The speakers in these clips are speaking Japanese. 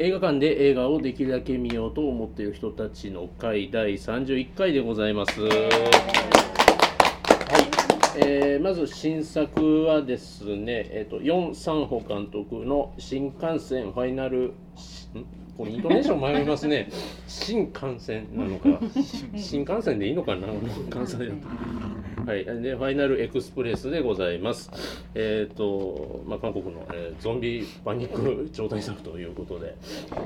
映画館で映画をできるだけ見ようと思っている人たちの会第31回でございます。はい、えーまず新作はですね、えっ、とヨン・サンホ監督の新幹線ファイナルこれイントネーション迷いますね。新幹線なのか、新幹線でいいのかな、関西だと。はい、でファイナルエクスプレスでございます。えっ、と、まあ、韓国の、えーゾンビパニック超大作ということで、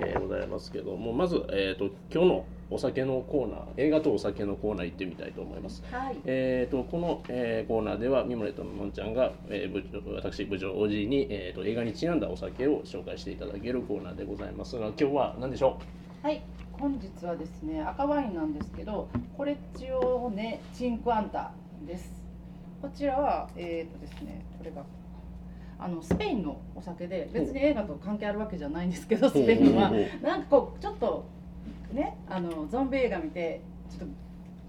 えーございますけども、まず、えっ、と、今日のお酒のコーナー、映画とお酒のコーナー行ってみたいと思います。はい。えー、とこの、えーコーナーではミモレとのんちゃんが、えー部長私部長おじいに、えー、と映画にちなんだお酒を紹介していただけるコーナーでございますが今日は何でしょはい。本日はですね、赤ワインなんですけど、コレッチオーネチンクアンタです。こちらは、えっ、とですね、これが。あのスペインのお酒で別に映画と関係あるわけじゃないんですけどう。スペインは。なんかこうちょっとねあのゾンビ映画見てちょっと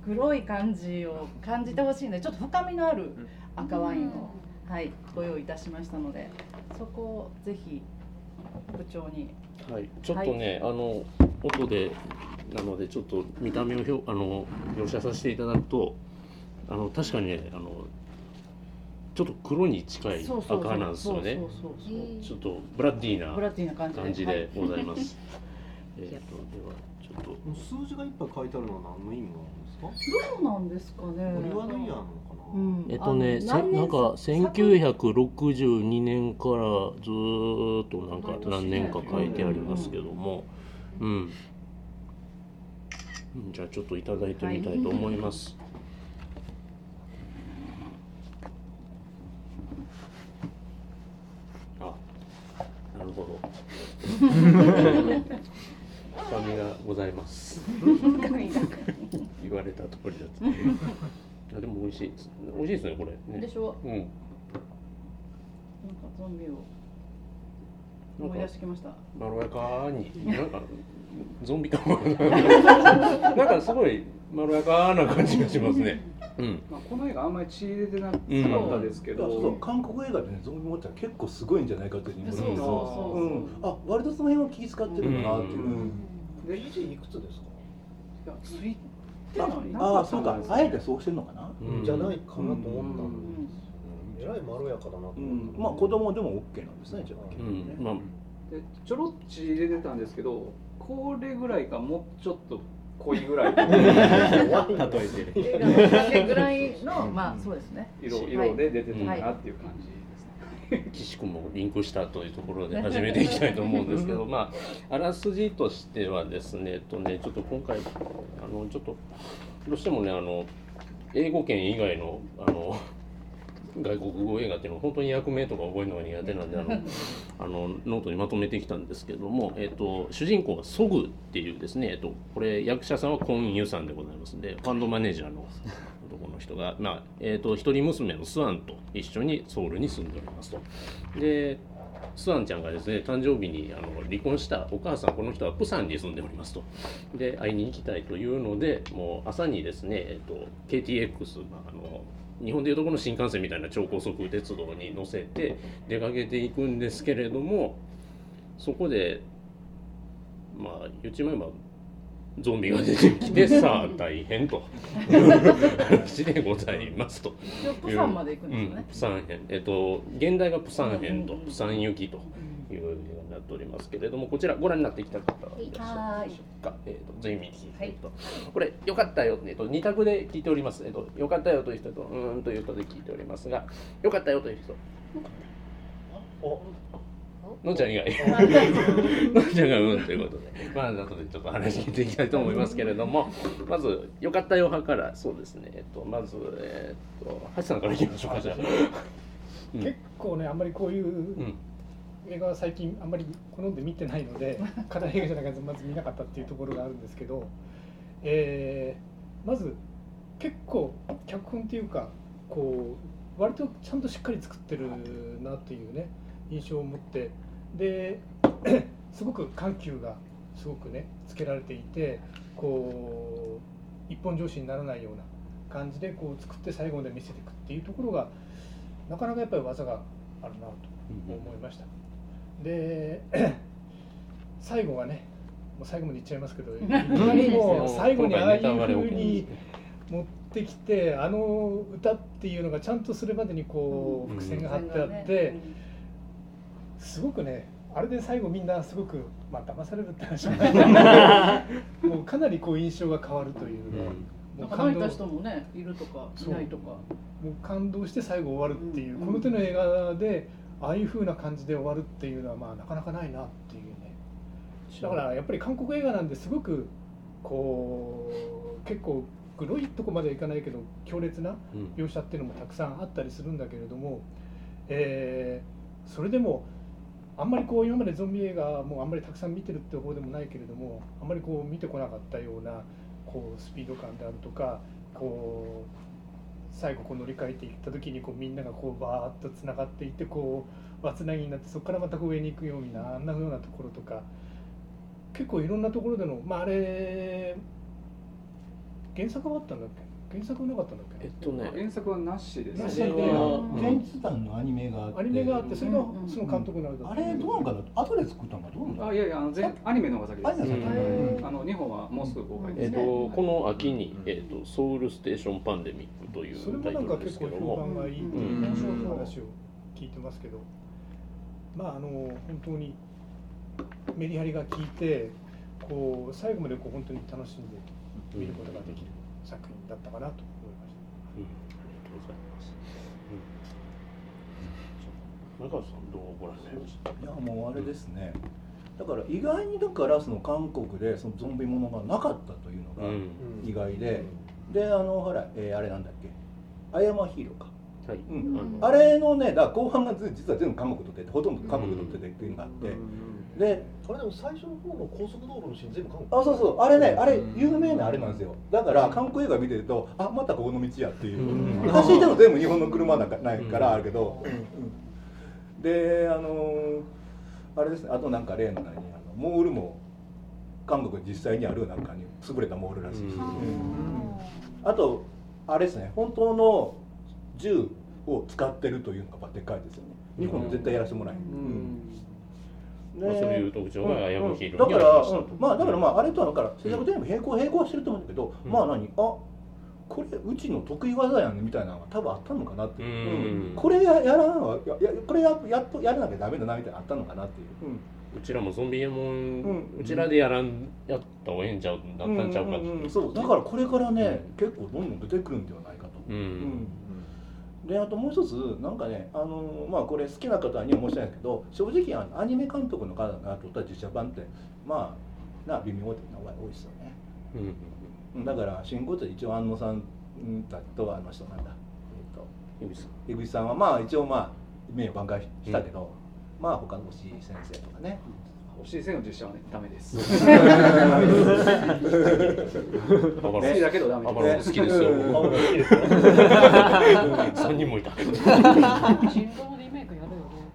黒い感じを感じてほしいのでちょっと深みのある赤ワインを、はい、ご用意いたしましたのでそこをぜひ部長に。はい、ちょっとね、あの音でなのでちょっと見た目を表あの描写させていただくとあの確かにねあのちょっと黒に近い赤なんですよね。ちょっとブラッディーなブラッディーな感じで。ございまはいす、えっとではちょっと。数字がいっぱい書いてあるのは何の意味があるんですか？どうなんですかね。オリワのイヤーなのかな、うん。えっとね、なんか作1962年からずーっとなんか何年か書いてありますけども、うん、うん。じゃあちょっといただいてみたいと思います。あ、なるほど。深みがございます。言われた通りだでも美味しいです。美味しいですねこれ。ね。でしょ？うん。なんかゾンビを思い出してきましたまろやかに、なんかゾンビ なんかすごいまろやかな感じがしますね。うん。まあ、この映画あんまり血出てなかうんったですけいやそう。ど、韓国映画でねゾンビモッチャー結構すごいんじゃないかというふうにそうそうそうそう、う。ん、あ割とその辺は気遣ってるのかなっていう、うん。で維持いくつですか？いやついないああそうか。あえてそうしてるのかな、うん。じゃないかなと思ったうんんですよ、えらいまろやかだなと思った、うん。まあ子供でも OK なんですねじゃあ、うん。まあ。でちょろっち入れてたんですけどこれぐらいかもうちょっと濃いぐらい例えて。映画の酒ぐらいのまあそうですね色はい色で出てたなっていう感じですね。岸君もリンクしたというところで始めていきたいと思うんですけど、まあ、あらすじとしてはですね、えっとね、ちょっと今回、あの、ちょっと、どうしてもね、あの、英語圏以外の、あの、外国語映画っていうのは本当に役名とか覚えるのが苦手なんであの あのノートにまとめてきたんですけども、えっと主人公がソグっていうですね、えっとこれ役者さんはコン・ユさんでございますんでファンドマネージャーの男の人が、まあえっと一人娘のスアンと一緒にソウルに住んでおりますと。でスアンちゃんがですね誕生日にあの離婚したお母さんこの人はプサンに住んでおりますとで会いに行きたいというのでもう朝にですね、えっと KTX、まあ、あの日本でいうとこの新幹線みたいな超高速鉄道に乗せて出かけていくんですけれどもそこでまあ言っちまえばゾンビが出てきて さあ大変と。いう話でございますと。プサンまで行くんですよね。うん、プサン編えっと現代がプサン編とプサン行きとなっておりますけれどもこちらご覧になってきた方はいらっしゃるでしょうか、えっとぜひ見てはいえっとこれよかったよ、えっと、2択で聞いております、えっと、よかったよという人とうーんという人で聞いておりますがよかったよという人。お。のんちゃん以外。のんちゃんがうんということで。まあ後でちょっと話聞いていきたいと思いますけれどもまずよかったよ派からそうですね。えっとまずえっと橋さんからいきましょうかじゃあ。うん結構ねあんまりこういううん映画は最近あんまり好んで見てないので課題映画じゃなくてまず見なかったっていうところがあるんですけど、えーまず結構脚本っていうかこう割とちゃんとしっかり作ってるなっていうね印象を持ってで すごく緩急がすごくねつけられていてこう一本上司にならないような感じでこう作って最後まで見せていくっていうところがなかなかやっぱり技があるなと思いました。で最後がねもう最後まで言っちゃいますけど最後にああいうふうに持ってきてあの歌っていうのがちゃんとするまでにこううん。伏線が張ってあってすごくねあれで最後みんなすごくまあ騙されるって話もない。け どもうかなりこう印象が変わるというもう感た人もねいるとかいないとか。もう感動して最後終わるっていう、うん。この手の映画でああいう風な感じで終わるっていうのはまあなかなかないなっていうね。だからやっぱり韓国映画なんですごくこう結構グロいとこまではいかないけど強烈なうん。描写っていうのもたくさんあったりするんだけれども、えーそれでもあんまりこう今までゾンビ映画もあんまりたくさん見てるって方でもないけれどもあんまりこう見てこなかったようなこうスピード感であるとかこう最後こう乗り換えていった時にこうみんながこうバーッとつながっていってこう輪つなぎになってそこからまた上に行くようなあんなふうなところとか結構いろんなところでのまああれ原作はあったんだっけ？原作はなかったんだっけ？えっとね原作はなしですなしででは現実団のアニメがあって。アニメがあってそれがうん。その監督のあれだあれどうなんかな？後で作ったのかどうなんだ？あいやいやあの全アニメの方が先です。あの日本はもうすぐ公開えっです、とこの秋に、えっと「ソウルステーションパンデミック」といそれもうタイトルでなんか結構すけども。評判がいいってうん。いう話を聞いてますけど。まああの本当にメリハリが効いてこう最後までこう本当に楽しんで見ることができる作品だったかなと思いました。うんありがとうございます。うん、中田さんどうご覧になりました？いやもうあれですね。だから意外にだからその韓国でそのゾンビものがなかったというのがうん。意外で、であのほら、えーあれなんだっけ「アイアムアヒーローか」はい。うん。あれのねだから後半がず実は全部韓国撮っててほとんど韓国撮っててっていうのがあって、であれでも最初の方の高速道路のシーン全部韓国。あそうそう。あれねあれ有名なあれなんですよ。だから韓国映画見てるとあまたここの道やっていう、うん。走ってるの全部日本の車なんかないからあるけど、であのーあれですねあとなんか例の何あのモールも韓国に実際にあるなんかに優れたモールらしいし、うん。うん。あとあれですね本当の銃を使ってるというのがでっかいですよね。日本で絶対やらせてもらえない、うん。まあそういう特徴がアイアムヒーローにだから、ありましたとうん。まあだからまああれとはだから制作全部並行並行はしてると思うんだけど、うん。まあ何？あこれうちの得意技やんねみたいなのが多分あったのかなっていう、うん。うん。これややらんわ。ややこれややっとやらなきゃダメだなみたいなのあったのかなっていう、うん。うちらもゾンビエモン、ううんちらでやらんやった方がええんちゃうだったんちゃうかっそう。だからこれからね、うん。結構どんどん出てくるんではないかと、うん、うん。であともう一つなんかねあのまあこれ好きな方には申し訳ないですけど正直あのアニメ監督の方が撮った実写版ってまあな微妙って名前多いですよね。うんうんだから新骨一応安野さんだとあの人なんだ。えっ、井口さん。と江口さんはまあ一応まあ名誉挽回したけど、まあ他の星井先生とかね。おしい線の実写はね ダメです。好きだけどダメです。ロ好きですよ。うんあ俺いいですよ。三人もいた。人狼リメイクやるよね。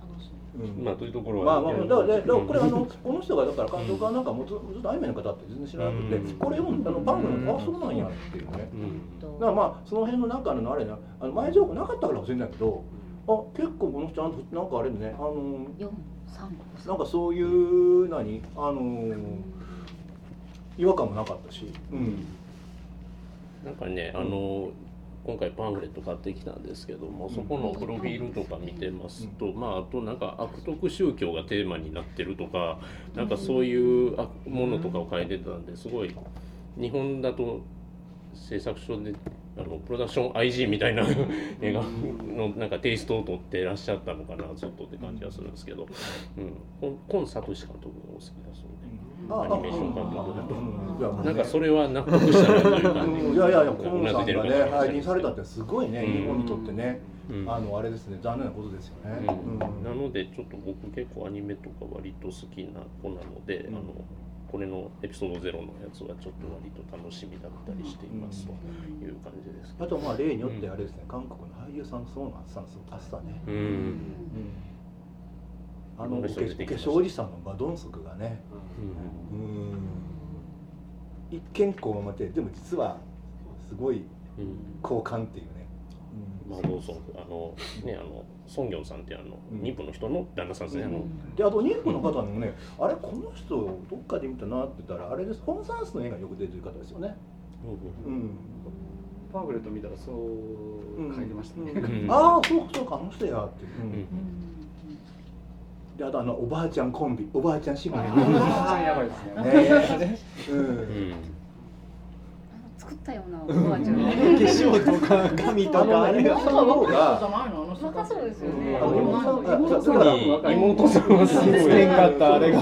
楽しい。うん。まあというところまあはまあだからね、だからこれあのこの人がだから監督はなんかもうずずっとアニメの方って全然知らなくて、うん。これをあのパンフのあそうなんやっていうね。うん。だからまあその辺の中のあれなあの前情報なかったから忘れないけど、あ結構この人ちゃんとなんかあれでねあの四三なんかそういう何あの違和感もなかったし、うん。なんかねあの今回パンフレット買ってきたんですけどもそこのプロフィールとか見てますと、まああとなんか悪徳宗教がテーマになってるとかなんかそういうあものとかを書いてたんですごい日本だと制作所であのプロダクション IG みたいな映画のなんかテイストを取ってらっしゃったのかなずっとって感じがするんですけど、うん、コンコンサトシ監督がお好きだそうアニメーション監督だとなんかそれは納得したなという感じ。うんいやいやいや河うなずいてる野さんがね感じが拝見されたってすごいね、うん。日本にとってね、うん。あのあれですね残念なことですよね。うん。うん。なのでちょっと僕結構アニメとか割と好きな子なので、うん。あのこれのエピソードゼロのやつはちょっと割と楽しみだったりしていますという感じです。けあど。とまあ例によってあれですね、韓国の俳優さんそうなんさんすごかったね。うん。うんあのお化粧おじさんのマドンソクがね、うん。一見こうまてでも実はすごいうん。好感っていうね。まあ、どうぞ。あのねあのソンギョンさんってあの、うん。妊婦の人の旦那さんですね、であと妊婦の方にもねあれこの人どっかで見たなって言ったらあれですホン・サンスの映画によく出てる方ですよね。うん。うん、パンフレット見たらそう書いてましたね、うん。ああそうかそうかあの人やって、うん。うんであとあのおばあちゃんコンビおばあちゃん姉妹。ああやばいですね。ね。ううん。作ったようなおばあちゃん。化粧とか髪とかあれが。なんか若い人じゃないのあの人若そうですよねあの妹さん。あ妹さんはすごいかったあれが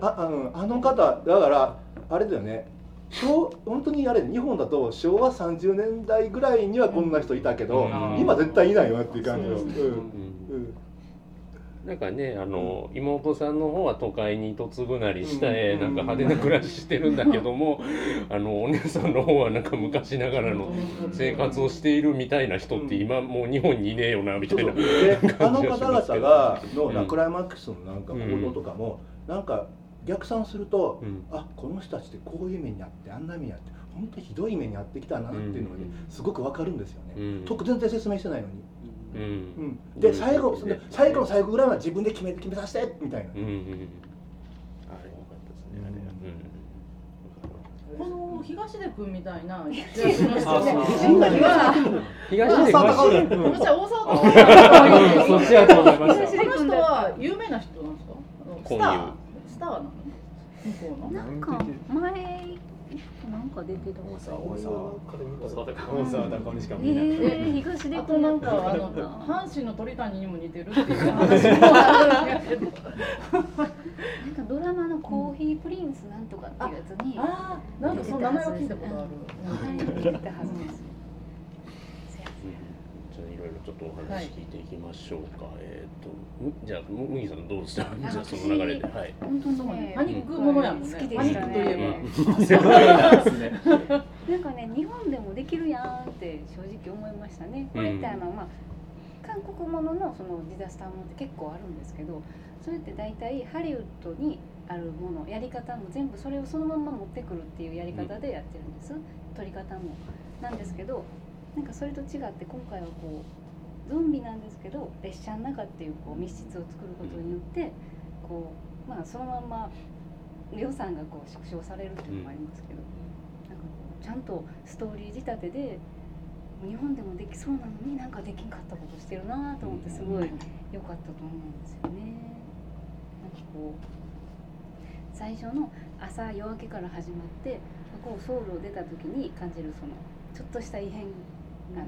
ああのあの方だからあれだよね。昭本当にあれ日本だと昭和30年代ぐらいにはこんな人いたけど、うん。今絶対いないよなっていう感じの、なんかねあの妹さんの方は都会に嫁ぐなり下へうんなんか派手な暮らししてるんだけども あのお姉さんの方はなんか昔ながらの生活をしているみたいな人って今もう日本にいねえよなみたいなあの方々がのうん。なクライマックスのなんか行動とかも、なんか逆算すると、うん。あこの人たちってこういう目にあってあんな目にあって本当にひどい目にあってきたなっていうのがね、すごくわかるんですよね、うん。特全然説明してないのに、うん。うん、で最後最後の最後ぐらいは自分で決め決めさせてみたいな、うんうんあれよかったですねあれこの東出君みたいな東出君。うん。私は大沢そっちやと思いましたこの人は有名な人なんですか？スター。スターなの向こうの。なんか。前なんか出てた大沢大沢そうだか大沢高にしかえ見えない、ー、東出あと君なんかあのな阪神の鳥谷にも似てるっていう話もあるんやけど。んかドラマのコーヒープリンスなんとかっていうやつに、はああなんかその名前は聞いたことある。い、出てたはずです。ろいろちょっとお話聞いていきましょうか、えっ、とむじゃあむ麦さんどうでした？じゃあ その流れで。はい。本当にね、パニックものやもんね。好きでパニしたックといえね。なんかね、日本でもできるやんって正直思いましたね。これってあの、まあ、韓国もののそのディザスターものって結構あるんですけど、それって大体ハリウッドにあるもの、やり方も全部それをそのまま持ってくるっていうやり方でやってるんです。撮り方も。なんですけど、なんかそれと違って今回はこうゾンビなんですけど列車の中っていうこう密室を作ることによってこうまあそのまんま予算がこう縮小されるっていうのもありますけどなんかこうちゃんとストーリー仕立てで日本でもできそうなのになんかできんかったことしてるなと思ってすごい良かったと思うんですよね。なんかこう最初の朝夜明けから始まってこうソウルを出た時に感じるそのちょっとした異変が、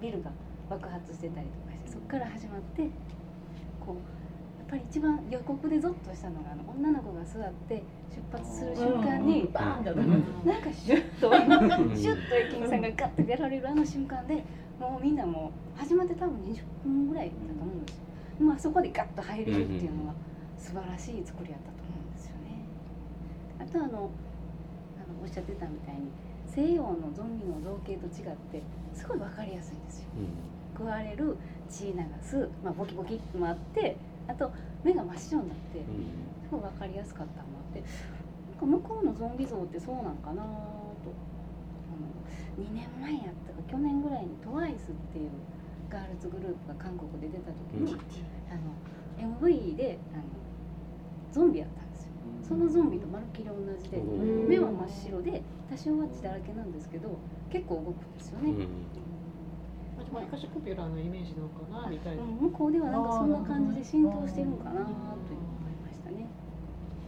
ビルが爆発してたりとかしてそこから始まってこうやっぱり一番予告でゾッとしたのがあの女の子が座って出発する瞬間に、バーンってやったなんかシュッと シュッと駅員さんがガッて出られるあの瞬間でもうみんなもう始まって多分20分ぐらいだと思うんですよ。まあそこでガッと入れるっていうのは素晴らしい作りやったと思うんですよね。あとあのあのおっしゃってたみたいに西洋のゾンビの造形と違ってすごい分かりやすいんですよ。食われる血流す、まあ、ボキボキってもあってあと目が真っ白になってすごい分かりやすかったのもあってなんか向こうのゾンビ像ってそうなんかなとあの2年前やったか去年ぐらいに TWICE っていうガールズグループが韓国で出た時に、あの MV であのゾンビやったんですよそのゾンビとまるっきり同じでうん目は真っ白で多少は血だらけなんですけど結構動くんですよね、うんまあわりかしポピュラーなイメージなのかなみたいな。うん向こうではなんかそんな感じで浸透してるのかなと思いましたね。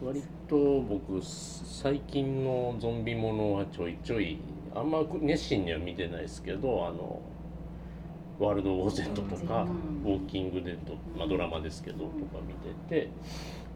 割と僕最近のゾンビものはちょいちょいあんま熱心には見てないですけどあのワールド・ウォー・ゼットとか、ウォーキング・デッド、まあ、ドラマですけどとか見てて、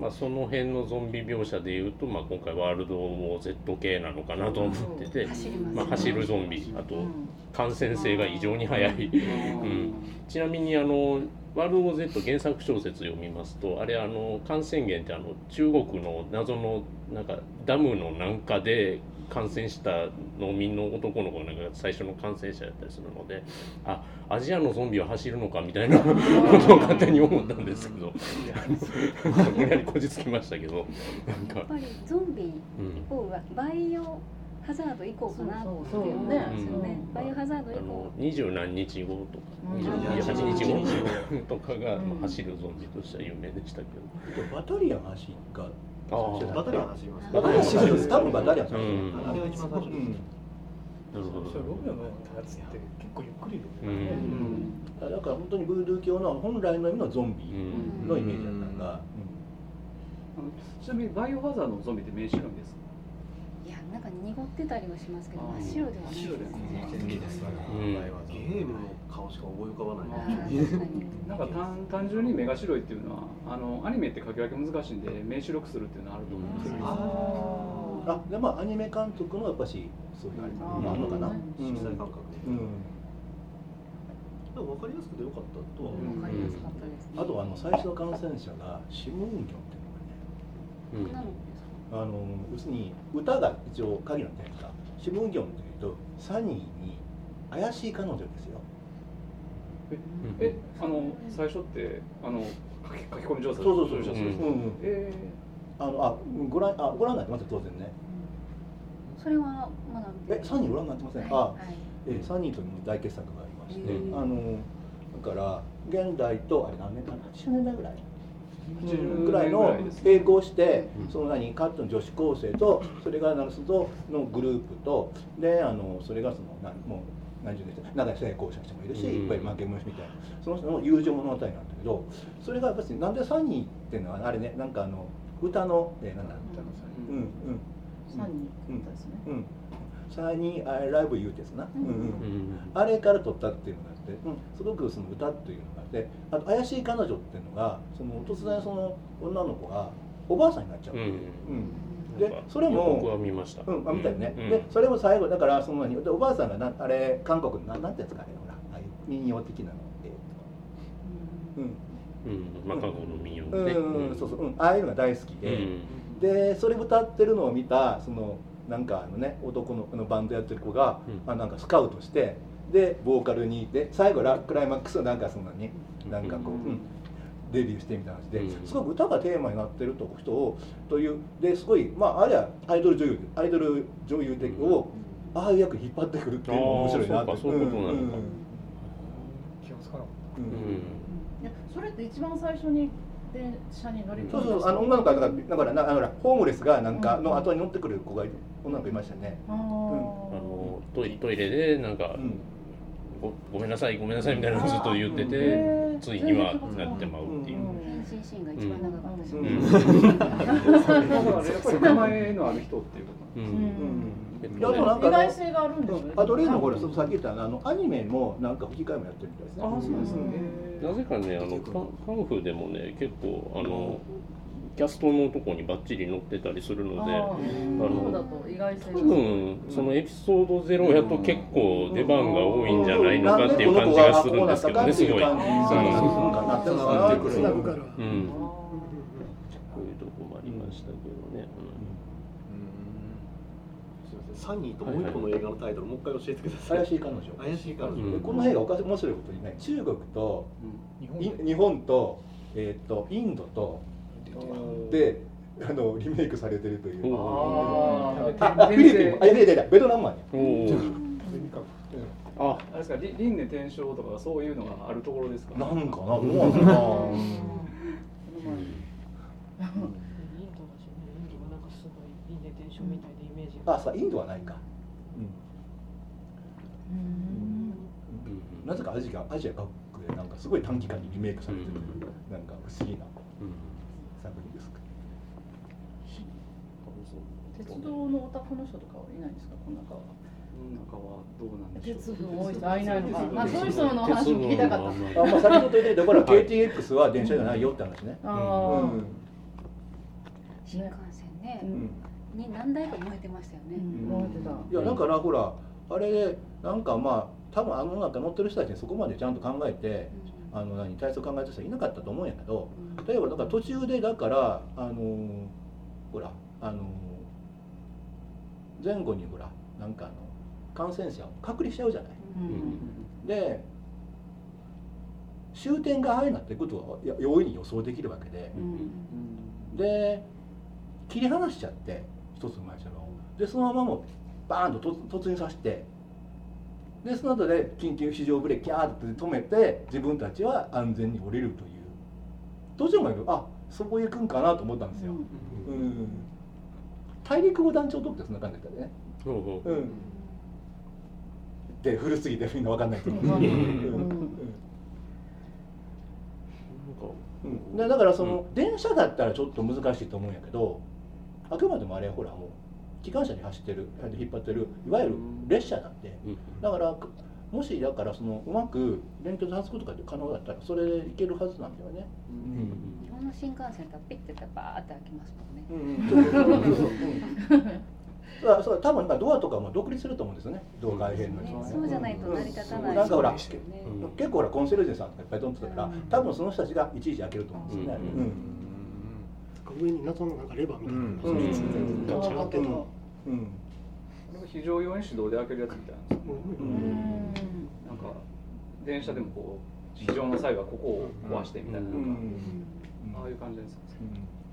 まあ、その辺のゾンビ描写でいうと、まあ、今回ワールド・ウォー・ゼット系なのかなと思ってて、まあ、走るゾンビあと感染性が異常に速い、うん、ちなみにあのワールド・ウォー Z 原作小説読みますとあれあの感染源ってあの中国の謎のなんかダムの南下で感染した農民の男の子がなんか最初の感染者だったりするのであアジアのゾンビは走るのかみたいなことを勝手に思ったんですけど。無理やりこじつきましたけど。なんか。やっぱりゾンビうん一方はバイオハハザード行こうかなってそうそうそう思うん。ですよねねバイオハザードあ行この二十何日後とか。うん28日後。とかがうん。走るゾンビとしては有名でしたけど。バタリアン走がバタリアン走りますバタリアン走る多分バタリアン走るうん。あれが一番最初うんなるほど。そうロミオのやつって結構ゆっくりう動くねんだから本当にブードゥー教の本来の意味のゾンうビんのイメージだったのが、あのちなみにバイオハザードのゾンビって名刺なんですか？なんか濁ってたりはしますけど真っ白ではない白ですね。いいですうん。ゲームの顔しか思い浮かばない。なんか単単純に目が白いっていうのはあのアニメって書き分け難しいんで目白くするっていうのはあると思うんですけど、あでまあアニメ監督のやっぱしそういうあるのかな、色彩感覚で、うん。でも分かりやすくてよかったとは思う、わかりやすかったですね。あとあの最初の感染者がシムンギョンっていうのがねあの要するに歌が一応鍵なんじゃないですか。シムンギョンというとサニーに怪しい彼女ですよ。えあの最初ってあの書き書き込み調査そうそうそうそう、うんうん、えあのあご覧あご覧になってます当然ね。それはまだえサニーご覧になってません、あはいはい。えサニーという大傑作がありまして、うん。あのだから現代とあれ何年かな80年代ぐらい？ーぐらいの並行して、うん。その何カットの女子高生とそれがナルスとのグループとであのそれがその何もう何十年中で成功した人もいるし、うん。いっぱい負け虫みたいな。その人の友情物語なんだけどそれが別になんでサニーっていうのはあれねなんかあの歌の、えー、なんだうん。うん三人ですね。うん。サニー I love you ってやつな、うんうん。うん。あれから撮ったっていうのがあって、うん、すごくその歌っていうのがあってあと怪しい彼女っていうのがその突然その女の子がおばあさんになっちゃう、うん。うん。でそれも僕は見ました。うん、あ見たよね、うん。でそれも最後だからそのおばあさんがなあれ韓国のななんてやつかあれほらああいう民謡的なのって。うん。うん。まあ韓国の民謡うん、ねうん、そうそう、うん、ああいうのが大好きうで、ん。でそれ歌ってるのを見たそのなんかあのね男のあのバンドやってる子が、うん。あなんかスカウトしてでボーカルにで最後ラクライマックスはなんかそんなになんかこう、うん。デビューしてみたいな話で、うん。すごく歌がテーマになってると人をというですごいまああれはアイドル女優アイドル女優的を、ああいう役に引っ張ってくるっていうのが面白いなって。うういうことなのか。んん。気がつかなかっうん。うん。いやそれって一番最初に電車に乗り込んだそうそうあの女の子がだからだからホームレスがなんかの後に乗ってくる子がい女の子いましたね。あー。あのトイトイレでなんか、うんごごめんなさいごめんなさいみたいなのずっと言ってへてー。ついにはなってまう。っていうう。ん。変身シーンが一番長かったし、うん。うん。だからやっぱり名前のある人っていうこと。ううん。でもなんか意外性があるんですよね。あと例のほらさっき言ったあのアニメもなんか吹き替えもやってるみたいですね。ああそうですね。なぜかねあのカンカンフーでもね結構あのキャストのとこにバッチリ載ってたりするのであ多ーそうだと意外性が。分そのエピソードゼロやと結構出番が多いんじゃないのかっていう感じがするんですけどねすごい。うんなんでこういうとこもありましたけどね。すみませんサニーともう一個の映画のタイトルもう一回教えてください怪しい彼女。怪しい彼女、この映画おかし面白いことにね中国と日本い日本とえっとインドとであのリメイクされてるという。おあああフィリピン。もあいやいやいやベトナムもあるおおあ。あれですかり輪廻転生とかそういうのがあるところですか？なんかなどうなのかな。インドだしねインドはなんか。すごい輪廻転生みたいなイメージがあさインドはないか。なぜかアジアアジア各国でなんかすごい短期間にリメイクされてる、なんか不思議な作品です鉄道のオタクの人とかはいないんですか？この中は。中はどうなんでしょう？鉄分多い人あいないのかな。まあそういう人の話も聞きたかった。あ、まあ、先ほど言ってたから KTX は電車じゃないよって話ね。新幹線ね、うん。に何台か燃えてましたよね、燃えてた。いやだからほらあれなんかまあ多分あの中乗ってる人たちにそこまでちゃんと考えてあの何体操考えてる人はいなかったと思うんやけど例えばだから途中でだからあのーほらあのー前後にほらなんかあの感染者を隔離しちゃうじゃない。うん。で終点がああいうなっていくことは容易に予想できるわけで。うん。で切り離しちゃって一つの会社をでそのままもうバーンと突突入させて。でその後で緊急非常ブレーキキャーって止めて自分たちは安全に降りるという。どうしてもあそこへ行くんかなと思ったんですよ、うん大陸横断町特ってそんな感じだったよね。ほうほう。うん。で古すぎてみんなわかんないけど、わかん。うん。なんかうん。でだからその、電車だったらちょっと難しいと思うんやけどあくまでもあれほらもう機関車に走ってる引っ張ってるいわゆる列車なん。でうん。だからもしだからそのうまく連結発くとかって可能だったらそれでいけるはずなんだよね。日本の新幹線だったらピッてバーって開きますもんね。そうそう多分まあドアとかも独立すると思うんですよね。動画編のね人はね。そうじゃないと成り立たない。なんかほらですよね。うん。結構ほらコンセルジュさんとかいっぱい飛んでたから多分その人たちがいちいち開けると思うんですよね。うん。うん。上に謎のなんかレバーみたいなのがうんうんうん非常用に手動で開けるやつみたいなん。ですようん電車でもこう非常の際はここを壊してみたいな。うなん。かん。ああいう感じです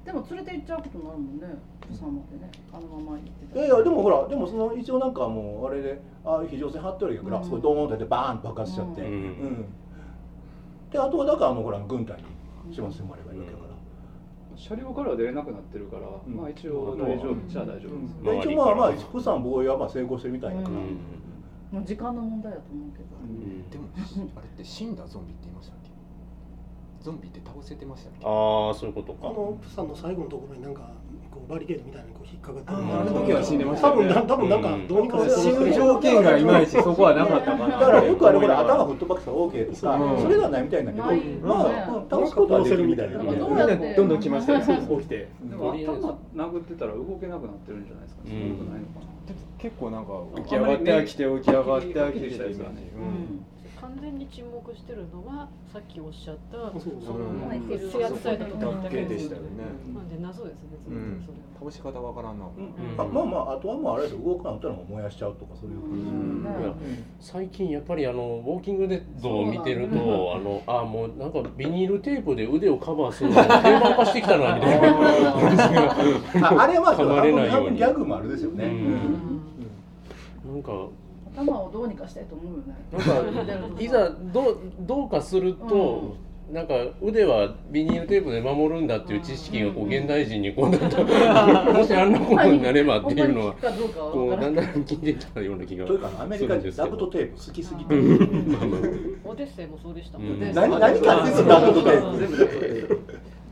でも連れて行っちゃうことになるもんね。釜山ってね。あのまま行ってたいやいやでもほらでもその一応なんかもうあれでああいう非常線張ってるやから、うん。そこドーンってやってバーンと爆発しちゃって、うん。うん。であとはだからあのほら軍隊に始末してもらえばいいわけだから。車両からは出れなくなってるから、ん。まあ一応大丈夫。っちゃ大丈夫です、一応まあまあ釜山防衛はまあ成功してるみたいだから、時間の問題だと思うけど。うん。でも あれって死んだゾンビって言いましたっけゾンビって倒せてましたっけ？ああそういうことか。あのプサンの最後のところになんかこうバリケードみたいにこう引っかかって。あの時は死んでましたね。分な多分なんかどうにかして死ぬ条件がいまいちそこはなかったかなだからよくあれほら頭吹っ飛ばしたら OK とか、うん。それではないみたいなんだけど、ないまあ、ねうん。倒すことはできるみたいな。みんなどんどん来ましたよ起きて。でも頭殴ってたら動けなくなってるんじゃないですか、うん。そんなことないのかな。結構なんか起き上がって飽きて起き上がって飽きてってイメージうん完全に沈黙してるのはさっきおっしゃったそうその制圧された時だだけけでしたよね。なんで謎ですね。倒し方わからんな、あまあまああとはもうあれで動かなかったら燃やしちゃうとかそういうことですようん。ねいや最近やっぱりあのウォーキングデッドを見てる？とあのあもうなんかビニールテープで腕をカバーするのが定番化してきたなみたいなああれはまあ噛まれないように。ギャグもあるですよね、うん。うん。なんか頭をどうにかしたいと思うよね。なんか いざどうどうかすると、なんか腕はビニールテープで守るんだっていう知識がこう現代人にこうなんか もしあんなことになればっていうのはこうだんんだん聞いてきたような気が。というかアメリカ人ダクトテープ好きすぎて、オデッセイもそうでしたもんね。うん。何何買ってんのダクトテープ。全部ダクトテープ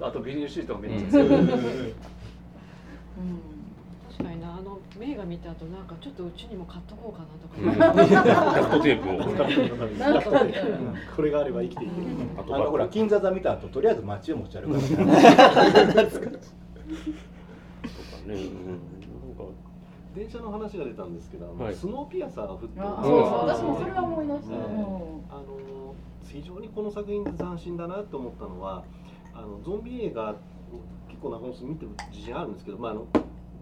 あとビニールシートがめっちゃ強い、うんなあの名画見た後なんかちょっとうちにも買っとこうかうんなとか。ダクトテープをこれがあれば生きていけるあとほら金座座見た後とりあえず街を持ち歩くから、ね、うん、なんか電車の話が出たんですけど、スノーピアサーが降ってあるそうそう。私もそれは思いました、あの非常にこの作品で斬新だなと思ったのはあのゾンビ映画結構な本数見てる自信あるんですけど、まあ、あの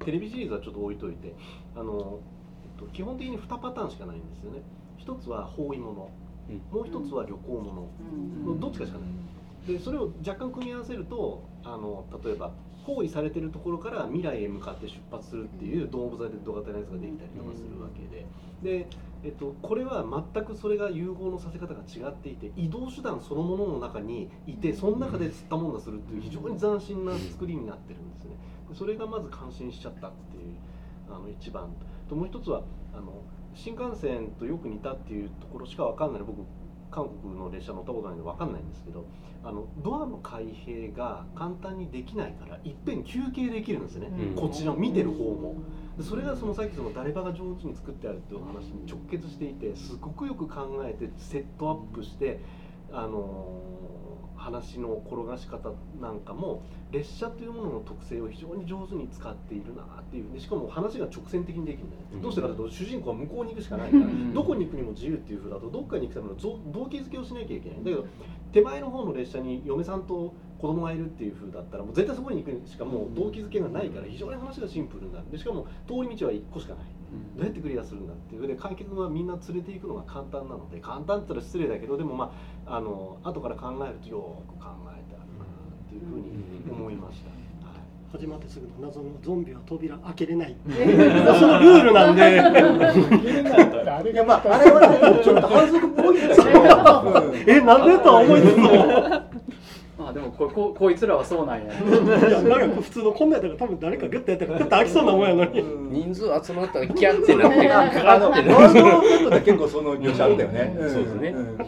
テレビシリーズはちょっと置いといてあの、えっと、基本的に2パターンしかないんですよね。一つは包囲物、もう一つは旅行物、うん。どっちかしかない。でそれを若干組み合わせるとあの例えば包囲されてるところから未来へ向かって出発するっていうドーム座でド型のやつができたりとかするわけで。で、えっと、これは全くそれが融合のさせ方が違っていて移動手段そのものの中にいてその中で釣ったもんだするっていう非常に斬新な作りになってるんですね。でそれがまず感心しちゃったっていうあの一番。ともう一つはあの新幹線とよく似たっていうところしかわかんない。僕韓国の列車乗ったことないので分かんないんですけどあのドアの開閉が簡単にできないからいっぺん休憩できるんですね、うん。こっちの見てる方も。でそれがそのさっきその誰場が上手に作ってあるっていう話に直結していてすごくよく考えてセットアップしてあのー話の転がし方なんかも列車というものの特性を非常に上手に使っているなっていう。でしかも話が直線的にできるんだよね、うん。どうしてかというと主人公は向こうに行くしかないから、うん。どこに行くにも自由っていう風だとどっかに行くためのぞ動機づけをしなきゃいけない。だけど手前の方の列車に嫁さんと子供がいるっていう風だったらもう絶対そこに行くしかもう動機づけがないから非常に話がシンプルになる。でしかも通り道は1個しかない。どうやってクリアするんだっていうで観客がみんな連れていくのが簡単なので簡単って言ったら失礼だけどでもまああの後から考えるとよく考えてあるなっていうふうに思いました、はい。始まってすぐの謎のゾンビは扉開けれない そのルールなんで。いやまああれはねちょっと反則っぽいんだけど、えなんでとは思いつつも。まあでもこここいつらはそうなんや。いやなんか普通のこんなんやったら多分誰かグッとやったらグッと開きそうなもんやのに。人数集まったらキャッてなってあのワールドセットで結構その描写あったよね。ん。そうですね。ん。ただ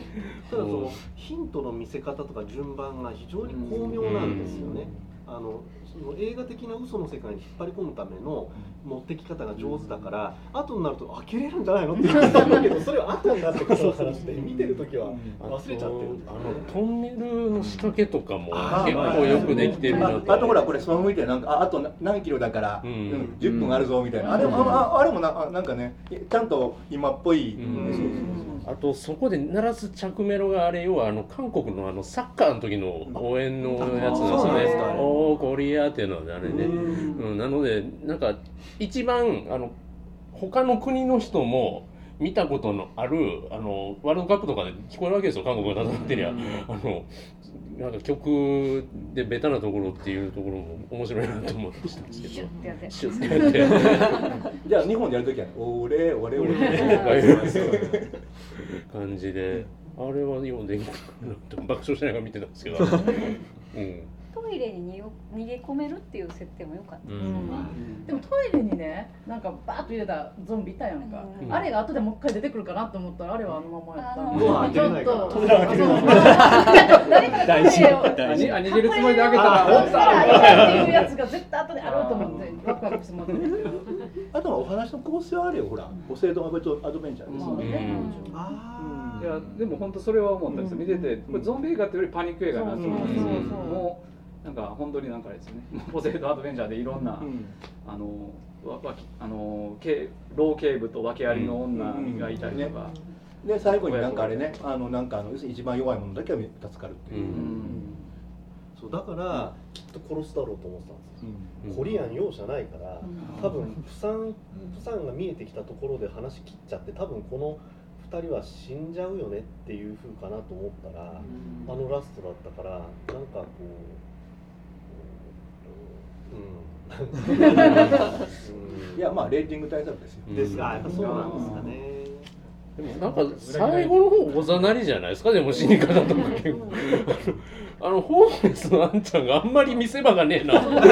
そのヒントの見せ方とか順番が非常に巧妙なんですよね。あのその映画的な嘘の世界に引っ張り込むための持ってき方が上手だから後になると開けれるんじゃないのって言ってたんだけど それは後になってからの話で見てる時は忘れちゃってるあのトンネルの仕掛けとかもあ結構よくできてるなとああとほらこれスマホ見てなんかああと何キロだから、ううんん10分あるぞみたいな、あれもあああれもなあなんかねちゃんと今っぽい、うん。そうそうあとそこで鳴らす着メロがあれ要はあの韓国のあのサッカーの時の応援のやつなんでですね。おおコリアっていうのであれね。うん、なのでなんか一番あの他の国の人も見たことのあるあのワールドカップとかで聞こえるわけですよ韓国が戦ってりゃ、あのなんか曲でベタなところっていうところも面白いなと思ってしたんですけど。シュッてやって。シュッてやってじゃあ日本でやるときは「俺俺俺」感じで。あれはようできたなって爆笑しながら見てたんですけど、うんトイレに逃げ込めるっていう設定も良かった、でもトイレにねなんかバーッと入れたゾンビいたやんか、うん。あれが後でもう一回出てくるかなと思ったらあれはあのままやったあのドア開けれないからちょっと扉開けれないそう誰かがトイレをあにあ逃げるつもりで開けたらおったらっていうやつが絶対後であると思ってワクワクしてもらってるあとはお話の構成はあれよほら。ポセイドンアベトアドベンチャーですよね、あいやでも本当それは思ったんですよ見ててこれゾンビ映画ってよりパニック映画になってますそうそうそうもうなんか本当になんかあれですよね。ポセイドアドベンチャーでいろんな、うん。あのわわきあの警老警部と訳ありの女がいたりとか、で最後になんかあれね。あのなんかあの要するに一番弱いものだけは助かるっていう、うん。そうだからきっと殺すだろうと思ってたんですよ。うん。コリアン容赦ないから多分プサンプサンが見えてきたところで話切っちゃって多分この2人は死んじゃうよねっていう風かなと思ったら、あのラストだったからなんかこう、うん、いやまあレーティング対策ですよ、うん。ですがそうなんですかね。でもなんか最後の方おざなりじゃないですか？でも死に方とか結構。あのホームレスのあんちゃんがあんまり見せ場がねえな。なんか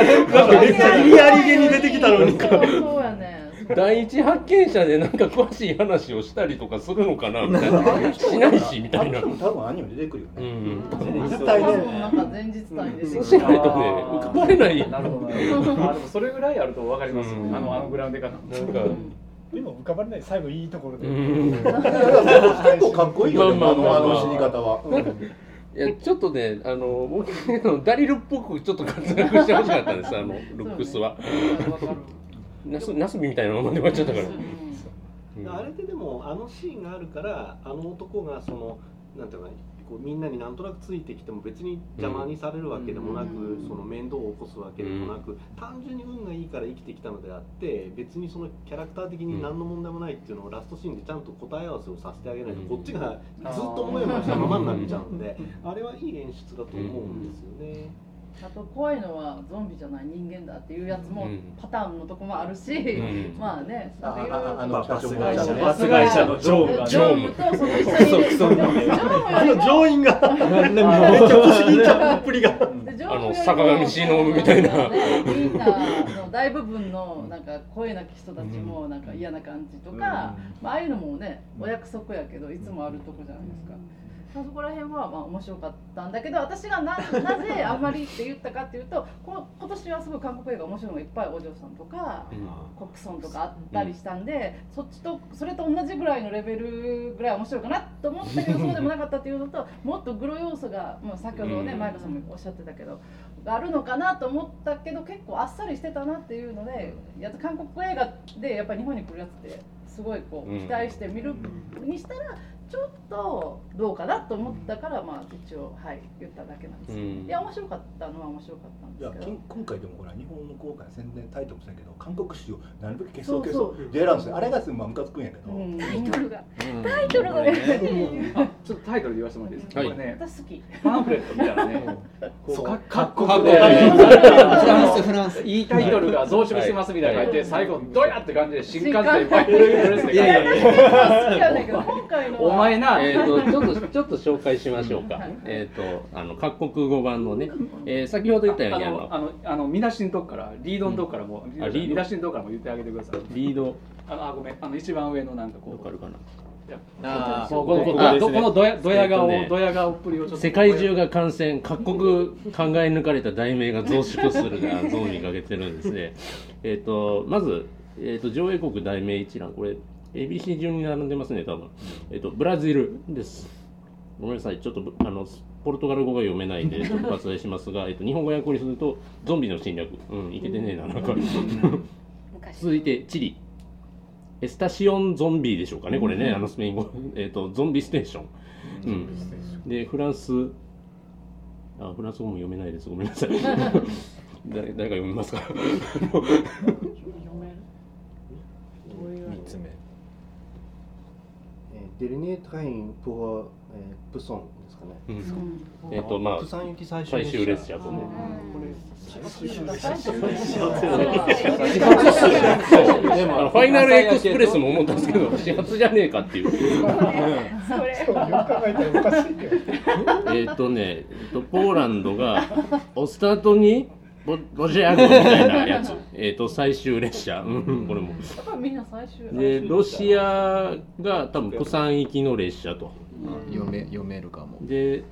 めっちゃリアリげに出てきたのに。そうそうやね第一発見者でなんか詳しい話をしたりとかするのかなみたいな。しないしみたいな。多分アニメ出てくるようね、ん絶対ねなんしないとね浮かばれない。なるほど。それぐらいあると分かりますよね、うん。あのあのグラウンドでかなんか。でも浮かばれない。最後いいところで、うん。いや結構かっこいいよ、でもあのあの死に方は、うんいやちょっとねあの僕ダリルっぽくちょっと活躍してほしかったんですあのルックスはわかるナスナスビみたいなままで終わっちゃったから、うん。あれででもあのシーンがあるからあの男がそのなんていうのかなこうみんなになんとなくついてきても別に邪魔にされるわけでもなく、うんその面倒を起こすわけでもなく、単純に運がいいから生きてきたのであって別にそのキャラクター的に何の問題もないっていうのをラストシーンでちゃんと答え合わせをさせてあげないと、うん。こっちがずっと思いもしたままになっちゃうんで、あれはいい演出だと思うんですよね。あと怖いのはゾンビじゃない人間だっていうやつもうん。パターンのとこもあるし、ん。まあねあああのバス会社ねバス会社の常務が常務とその一緒にあのよりも上院がめっちゃ不思議ちゃんっぷりがあの坂上忍みたいな。ねみんなの大部分のなんか声なき人たちもなんか嫌な感じとか、まあ、ああいうのもねお約束やけどいつもあるとこじゃないですか。そこら辺はまあ面白かったんだけど私がななぜあんまりって言ったかっていうとこ今年はすごい韓国映画面白いのがいっぱいお嬢さんとかコクソンとかあったりしたんで、そっちとそれと同じぐらいのレベルぐらい面白いかなと思ったけどそうでもなかったっていうのともっとグロ要素が、まあ、先ほどねうん。前川さんもおっしゃってたけどがあるのかなと思ったけど結構あっさりしてたなっていうのでやっ韓国映画でやっぱり日本に来るやつってすごいこううん。期待して見るにしたらちょっとどうかなと思ったからまあ一応はい言っただけなんですけど、うん。いや面白かったのは面白かったんいやですけど。今今回でもほら日本の公開宣伝タイトルもそうやけど韓国史をなるべく消そう消そう。で選ぶんですよあれがすごいまあムカつくんやけど、うん。タイトルがうんタイトルがね。あちょっとタイトル言わせてもらっていいですか、はい。これね私好き。パンフレット見たらね。こそう。うか各各国で国フランスフランス。いいタイトルが増殖してますみたいなの書い。て最後ドヤって感じで新幹線バイクルレスでいやいやいや。好きやねんけど今回のはお前な、えー、とちょっとちょっと紹介しましょうか、はいえっ、とあの各国語版のね、えー先ほど言ったようにあのあのあのあの見出しのとこからリードのとこからも、あリード。見出しのとこからも言ってあげてください。リード。あのあごめん。あの一番上のなんかこう。わかるかな？あこうこのここのドヤドヤ顔、えっとね。ドヤ顔っぷりをちょっと。世界中が感染各国考え抜かれた題名が増殖するがゾーンにかけてるんですね。えっとまず、えー、と上映国題名一覧。これ ABC 順に並んでますね多分、えっとブラジルです。ごめんなさいちょっとぶあのポルトガル語が読めないんで ちょっと割愛しますが、えっと、日本語訳にするとゾンビの侵略。うんいけてねえななんか。昔。続いてチリ。エスタシオンゾンビでしょうかねこれね、あのスペイン語、えー、とゾンビステーション、うん、でフランス。あフランス語も読めないです。ごめんなさい。誰誰か読みますか？三つ目えーデリネートラインプォえープソンですかね。うん。えっ、とまあプサン行き最終最終列車とね。であのファイナルエクスプレスも思ったんですけど始発じゃねえかっていう。えっとね、えっとポーランドがオスタートにボロシア軍みたいなやつ、えっと最終列車、うんこれも。やっぱりみんな最終で、ロシアが多分プサン行きの列車と。読め読めるかも。で、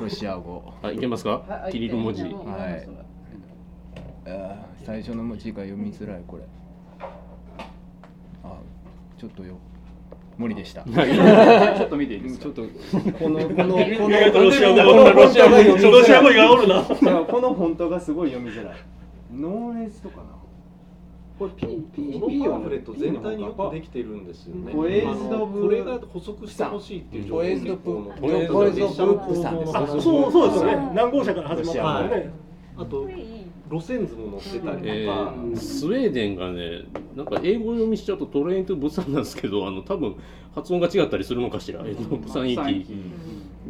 ロシア語。あ、いけますか？はいキリル文字。はい。あー最初の文字が読みづらいこれ。あちょっとよ無理でしたちょっと見ていいですか？ちょっとこのこのこのロシア語こんなロシア語にロシア語がおるなこのフォントがすごい読みづらい。ノーレスとかな。これ P P こ P パンフレット全体によくできてるんですよね。これが補足してほしいっていう情報ポエーズドプ結構ポエーズドポエーズドプープさんですあそうそうですよね何号車から始まったのねあと路線図も載ってたりとか、えースウェーデンがね、なんか英語読みしちゃうとトレインとブサンなんですけど、あの多分発音が違ったりするのかしら、えっと、ブサン行き。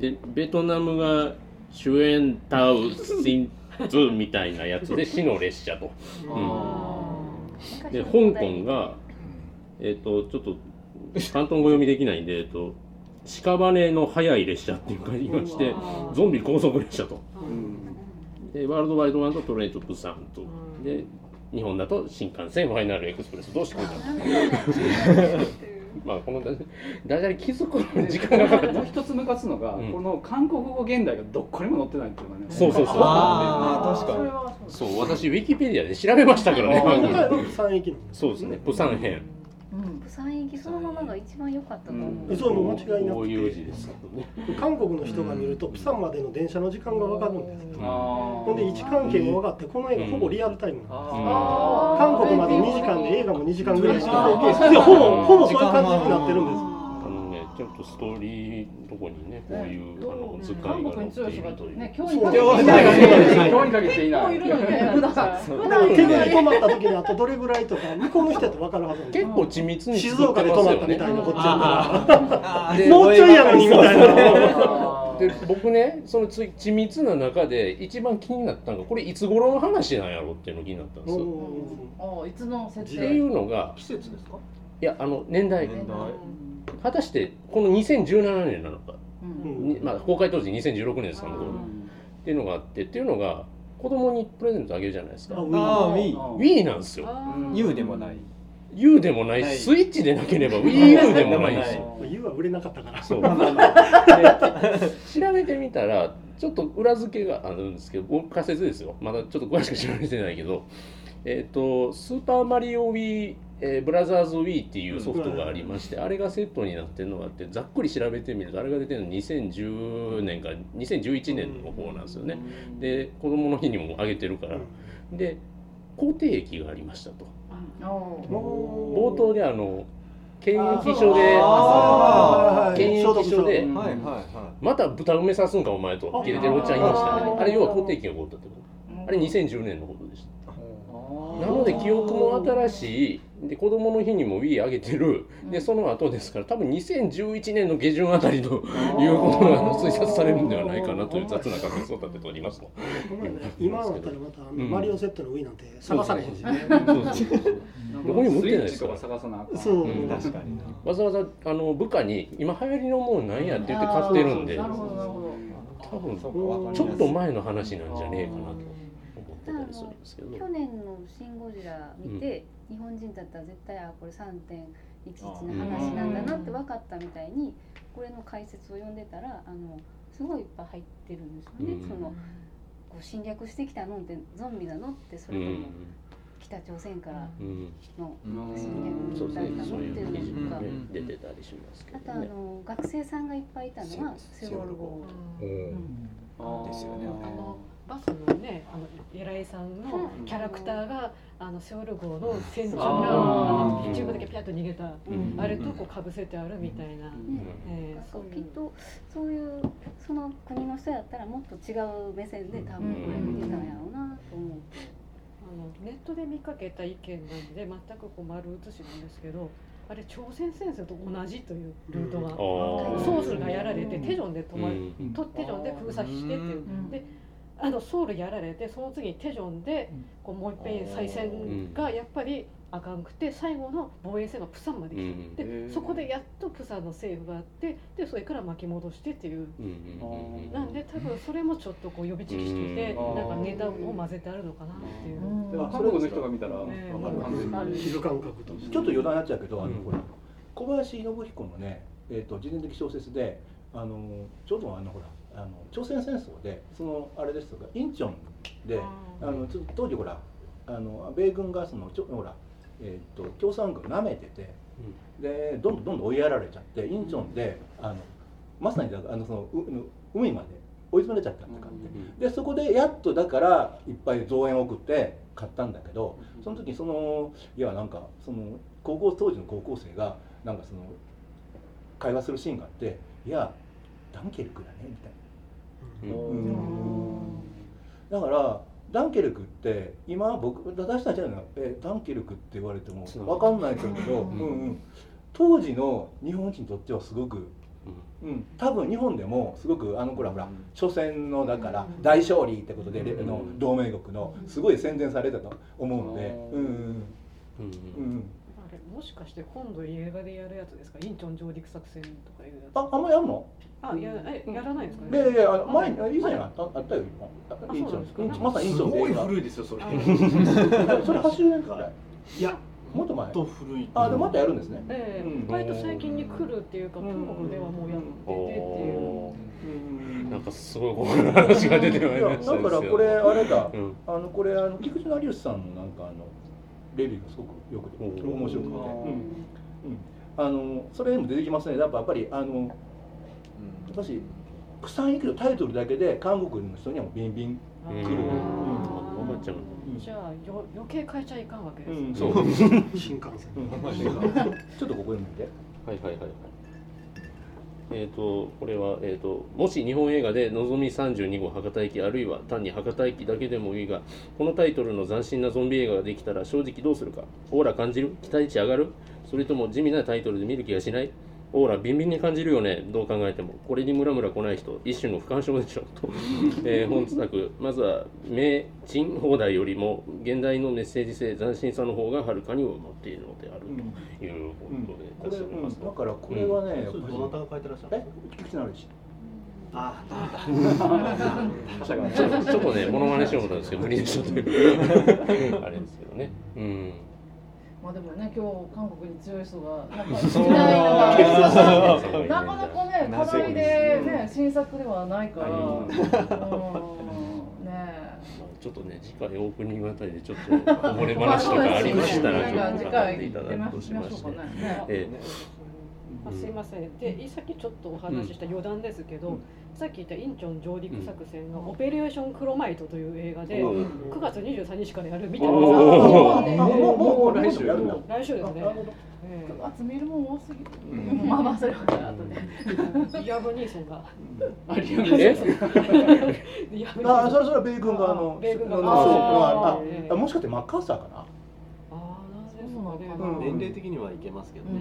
で、ベトナムがシュエンタウシンズみたいなやつで死の列車と。うん。で、香港が、えっ、と、ちょっと、広東語読みできないんで、えっ、と、屍の速い列車っていうか言いまして、ゾンビ高速列車と。で、ワールドワイドワンとトレインとプサンと。で、日本だと新幹線ファイナルエクスプレスどうしてこい まあこのダダジャレ気づくのに時間がかかった。もう一つムカつのが、うん。この韓国語現代がどこにも載ってないっていうのがねそうそうそう。あー確かに。そうそう私ウィキペディアで調べましたからねそうですねプサン編うん。プサン行きそのままが一番良かったと思う、そうもう間違いなくて。字ですけどね。韓国の人が見るとプサンまでの電車の時間が分かるんですほんで位置関係も分かってこの映画ほぼリアルタイムなんですあ韓国まで2時間で映画も2時間ぐらいしかほぼほぼそういう感じになってるんですちょっとストーリーのとこにねこういうあの図解が韓国に載ってい強い人がるという。ね、今日にかけて今日にかけていない結構いるのね、普段。普段結局止まった時にあとどれぐらいとか向こうの人やと分かるはず結構緻密に静作って岡で止まったみたいなこっちやからでもうちょいやのにみたいな。で僕ねそのつ緻密な中で一番気になったのがこれいつ頃の話なんやろっていうのが気になったんですよ。おいつの設っていう定。のが季節ですか？いやあの年代。年代果たしてこの2017年なのか、うん。にまあ、公開当時2016年ですから、ねっていうのがあってっていうのが子供にプレゼントあげるじゃないですか。あああ Wii Wii なんですよ。U でもない。U でもない。しスイッチでなければ WiiU でもないし言うは売れなかったから。そう。で調べてみたらちょっと裏付けがあるんですけど僕仮説ですよ。まだちょっと詳しく調べてないけど。えっ、とスーパーマリオ Wii えーブラザーズ Wii っていうソフトがありまして、あれがセットになってるのがあってざっくり調べてみるとあれが出てるの2010年か2011年の方なんですよね、で子供の日にもあげてるから、で肯定液がありましたと。お冒頭であの検疫所で検疫所でまた豚埋めさすんかお前と切れてるおっちゃんいましたね。あれ要は固定金が起こったってこと。あれ2010年のことでした。なので記憶も新しいで子供の日にも Wii 上げてる。でその後ですから多分2011年の下旬あたりということが推察されるんではないかなという雑な仮説を立てておりますと。今だったらまたあのマリオセットの上なんて探されへんしね。どこにも売ってないですかそう。い確かにな。わざわざあの部下に今流行りのもんなんやって言って買ってるんで。多分ちょっと前の話なんじゃねえかなと思ってたりするんですけど。去年の「シン・ゴジラ」見て、日本人だったら絶対あこれ3.11の話なんだなって分かったみたいにこれの解説を読んでたらあのすごいいっぱい入ってるんですよね。うん。そのこう侵略してきたのってゾンビなのってそれともうん北朝鮮からうん。の侵略だったのですねそういうっていうのと出てたりしますけあとあ。の学生さんがいっぱいいたのはセオル号。ですよねバスのねあの偉いさんのキャラクターがあのセオル号の船長があの中国だけピャッと逃げたうん。あれとこうかぶせてあるみたいな、えなん。かーそういう。きっとそういうその国の人やったらもっと違う目線で多分これ見てたんやろうなと思う。あのネットで見かけた意見なんで全くこう丸写しなんですけどあれ朝鮮戦争と同じというルートが、ソースがやられてテジョンで止まる、うん。とテジョンで封鎖してっていう、であのソウルやられてその次にテジョンでこうもう一遍再戦がやっぱりあかんくて最後の防衛戦がプサンまで来うん。た、でそこでやっとプサンの政府があってでそれから巻き戻してっていう。なんで多分それもちょっとこう予備知識でうん。なんかネタを混ぜてあるのかなっていう。韓国の人が見たらわかねる完全に皮膚感覚と。ちょっと余談になっちゃうけど、あのうんほら小林信彦のね、えー、と自伝的小説であのちょうどあのほらあの朝鮮戦争でそのあれですとかインチョンであのちょ当時ほらあの米軍がそのちょほら、えー、と共産軍舐めててでどんどんどんどん追いやられちゃってインチョンであのまさにだからあのそのう海まで追い詰められちゃったって感じで。でそこでやっとだからいっぱい増援を送って買ったんだけどその時そのいやなんかその高校当時の高校生がなんかその会話するシーンがあって「いやダンケルクだね」みたいな。うん。だからダンケルクって今僕私たちはダンケルクって言われても分かんないけど、うん。うん、当時の日本人にとってはすごく、うん、多分日本でもすごくあの頃はほら初戦のだから大勝利ってことで、あの同盟国のすごい宣伝されたと思うんで、うん。うんうん、あれもしかして今度映画でやるやつですか？インチョン上陸作戦とかいうやつ。ああんまやるの？あいやえやらないですか？いねやいやあの前に以前あったあったよインチョン。そうなんですか？まさにインチョンすごい古いですよそれ。あ それ80年くらい？いや。もっと前？と古いあでもまたやるんですね。ええ。うん。割と最近に来るっていうか中国ではもうやっててっていう。おーなんかすごい話が出てまいりましたいやだからこれあれだ、うん。あのこれあの菊池成吉さんのなんかあのレビューがすごくよくて面白くて、うん。うん、あのそれにも出てきますね。やっぱやっぱりあの私草んいけどタイトルだけで韓国の人にはビンビンあ来る、分かっちゃう。じゃあよ余計変えちゃいかんわけです、うん、うん、そう。新幹線。うん。ちょっとここに見て。はいはいはいはい。えー、とこれは、えーと「もし日本映画でのぞみ32号博多駅あるいは単に博多駅だけでもいいがこのタイトルの斬新なゾンビ映画ができたら正直どうするか。オーラ感じる？期待値上がる？それとも地味なタイトルで見る気がしない？オーラビンビンに感じるよね？どう考えても。これにムラムラ来ない人一種の不干渉でしょ。と、えー本作まずは名珍放題よりも現代のメッセージ性斬新さの方がはるかに持っているのであるということで。出しておりますとだからこれはね、やっぱり。それどなたが書いてらっしゃるんえ？菊池成吉あ ちょっと ちょっとね、モノマネしようと思ったんですけど、無理でしょと。いう、あれですけどね。うん。まあでもね今日韓国に強い人がなんかそう。いないのが なかなかね課題でね新作ではないから、ちょっとね、次回オープニングあたりでちょっとこぼれ話とかありましたら、ちょっと語次回っていただくとしまして。えあすいません。でさっきちょっとお話しした余談ですけど、さっき言ったインチョン上陸作戦が「オペレーションクロマイト」という映画で、うん。9月23日からやるみたいな。もうもうもう来週。来週ですね、9月見るもん多すぎる、まあまあそれは後で、リアム・ニーソンがあリアムニーソンあそれそれは米軍があの米軍が。のあもしかしてマッカーサーかな？ああなんですそうなのかね。かなうん。年齢的にはいけますけどね、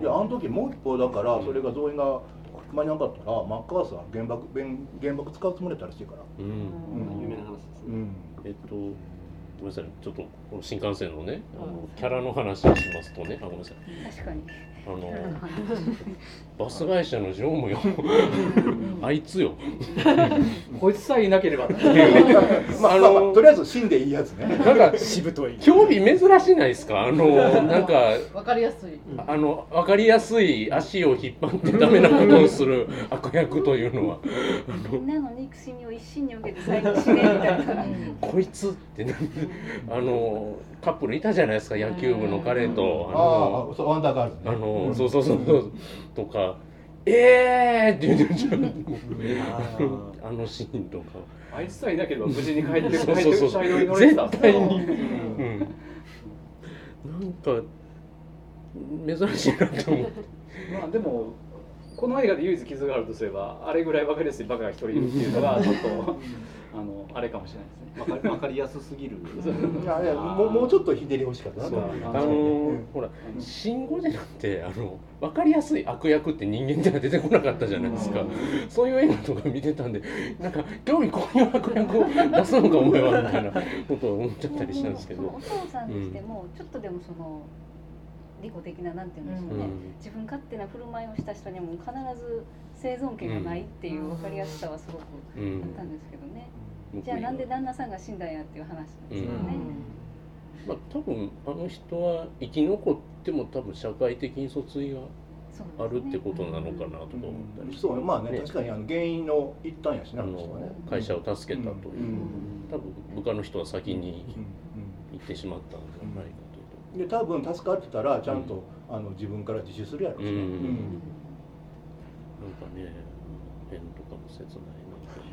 いやあの時もう一歩だからそれが増員が間に合わなかったらマッカーサー原爆原原爆使うつもりだったらしいから。うん。うん。有名な話ですね、うんえっとごめんなさい。ちょっとこの新幹線のねあのうんキャラの話をしますとね。あごめんなさい。確かにあの バス会社の常務よ。あいつよ。こいつさえいなければ。まあ、あのまあまあとりあえず死んでいいやつね。なんかしぶとい興味珍しないですか？あのなんかわかりやすい、あの分かりやすい足を引っ張ってダメなことをする悪役というのは。みんなの憎しみを一心に受けて最後死ねみたいなこいつってなあのカップルいたじゃないですか野球部の彼と。ああのあそうワンダーガールズね。あのそうそうそうそうとかえーって言ってあのシーンとか。あいつさえいなければ無事に帰って帰ってそうそうそう。車両に乗れてた絶対にうん。なんか珍しいなと思って。まあでもこの映画で唯一傷があるとすればあれぐらい分かりやすいバカが一人いるっていうのがちょっとあのあれかもしれないですね。わかりわかりやすすぎる。いやいやもうもうちょっとひねり欲しかったなとあのーほら「シン・ゴジラ」ってあの分かりやすい悪役って人間では出てこなかったじゃないですか、そういう映画とか見てたんでなんか興味こういう悪役を出すのかお前はみたいなことを思っちゃったりしたんですけど。お父さんにしてもちょっとでもその利己的ななんていうんでしょうね、うん。自分勝手な振る舞いをした人にも必ず生存権がないっていう分かりやすさはすごくうん。あったんですけどね、じゃあなんで旦那さんが死んだんやっていう話なんですよね、まあ、多分あの人は生き残っても多分社会的に訴追があるってことなのかなとか思ったりして、そうまあね確かにあの原因の一端やしなあの会社を助けたという、うん。多分部下の人は先に行ってしまったんじゃないか。で多分助かってたらちゃんと、あの自分から自首するやろうしね、うん。うん。なんかね、変とかも切ない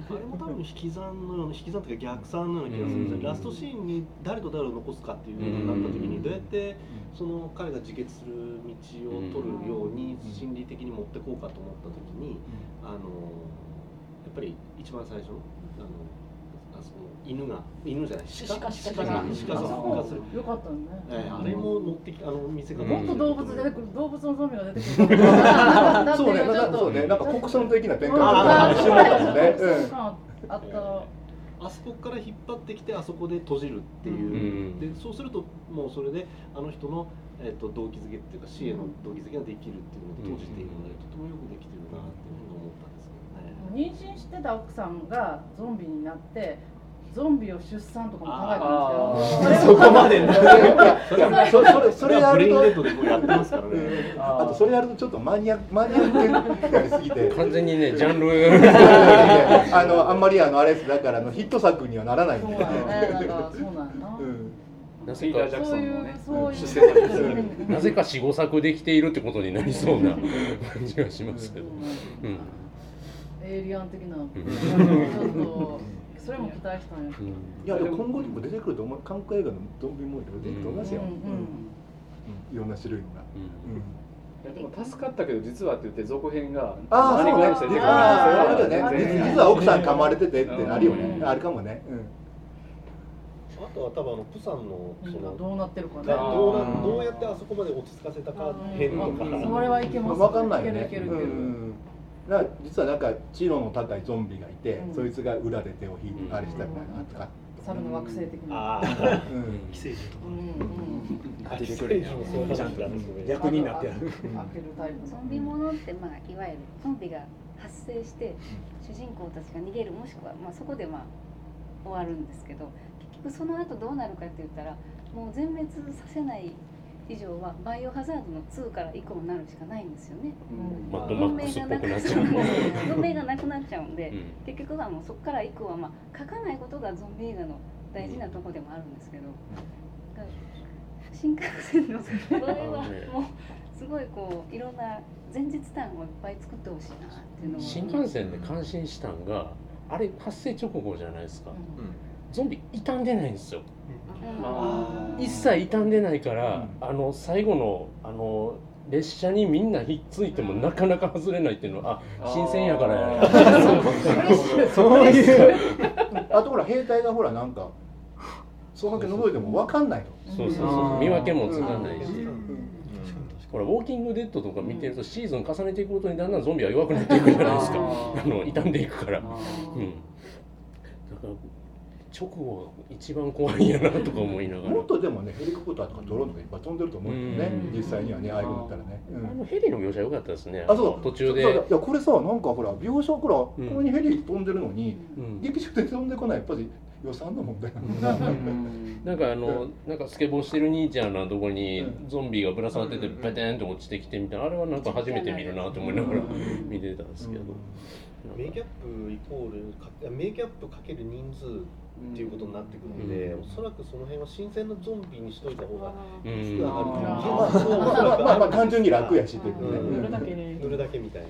あれも多分引き算のような引き算というか逆算のような気がするんですよ、うん。ラストシーンに誰と誰を残すかっていうことになった時にどうやってその彼が自決する道を取るように心理的に持ってこうかと思った時にあのやっぱり一番最初のあの犬が犬じゃない鹿？鹿？鹿鹿。が鹿が復活する。よかったね、ええあれも持ってきあの見せ方もっと動物出てくる動物のゾンビが出てくる。そうねなんかそうねなんか国村的な展開あが一瞬だったもんね、そううん。かあった。あそこから引っ張ってきてあそこで閉じるっていう、うん。でそうするともうそれであの人の、えっと動機づけっていうか死への動機づけができるっていうので閉じているので、とてもよくできてるなっていうふうに思ったんですけどね。妊娠してた奥さんがゾンビになってゾンビを出産とかも考えたんですよそこまでね。いやそそれそれやブレインデッるとドでもうやってますからね。あとそれやるとちょっとマニアマニアックすぎて。完全にね、ジャンル。あのあんまりあのあれですだからあのヒット作にはならないんで。そうなんやねなんかそうなんやな、なピーター・ジャクソそういう。ンのね。なぜか四五作できているってことになりそうな感じがしますけど。うん。エイリアン的な、ん。ちょっとそれも期待したんや、いやでも今後にも出てくると思う。韓国映画のゾンビも出てくると思いますよ、うんうん。いろんな種類が、いやでも助かったけど実はって言って続編がああそうね何かして出てくるああそういうことね。実は奥さん噛まれててってなるよね、うん。あるかもね、あとは多分あのプサンのそのどうなってるかね。どうなどうやってあそこまで落ち着かせたか編とか。それはいけます。分かんないよね。いけるいけるいけるら実はなんか知能の高いゾンビがいて、うん。そいつが裏で手を引いてあれしたみたいなのあった。か猿の惑星的な。寄生獣とか。うんうん。出てくるちゃんと役になってやる。ゾンビものって、まあ、いわゆるゾンビが発生して主人公たちが逃げるもしくは、まあ、そこでまあ終わるんですけど結局その後どうなるかって言ったらもう全滅させない以上はバイオハザードの2から以降になるしかないんですよね。マッドマックスっぽくなっちゃう。文明がなくなっちゃうんで、うん結局はもうそこから以降はまあ書かないことがゾンビ映画の大事なとこでもあるんですけど、が新幹線の場合はもうすごいこういろんな前日談をいっぱい作ってほしいなっていうのを新幹線で感心したんが、あれ発生直後じゃないですか。ゾンビ傷んでないんですよ。あ一切傷んでないから、あの最後のあの列車にみんなひっついてもなかなか外れないっていうのはあ新鮮やからや。そう。いうあとほら兵隊がほらなんかそのだけ覗いても分かんないのそうそうそう。見分けもつかないし、ほらウォーキングデッドとか見てるとシーズン重ねていくごとにだんだんゾンビは弱くなっていくじゃないですか。あの傷んでいくから、うん、だから直後一番怖いんやなとか思いながら。もっとでもねヘリコプターとかドローンとかいっぱい飛んでると思うけどねうん。実際にはねああいうのだったらね、うん。あのヘリの描写良かったですね。あそう途中で。いやこれさなんかほら描写ほら、こうんこにヘリ飛んでるのに、うん。劇中で飛んでこないやっぱり予算の問題なんだ、なんかあの、なんかスケボーしてる兄ちゃんのとこにゾンビがぶら下がっててペテンと落ちてきてみたいな。あれはなんか初めて見るなと思いながら 見てたんですけど、メイキャップイコールかメイキャップかける人数っていうことになってくるので、うん。おそらくその辺は新鮮なゾンビにしといた方がうん。リスクが上がるまあまあまあまあ単純に楽やしっていうね。うん。塗るだけね。塗るだけみたいな。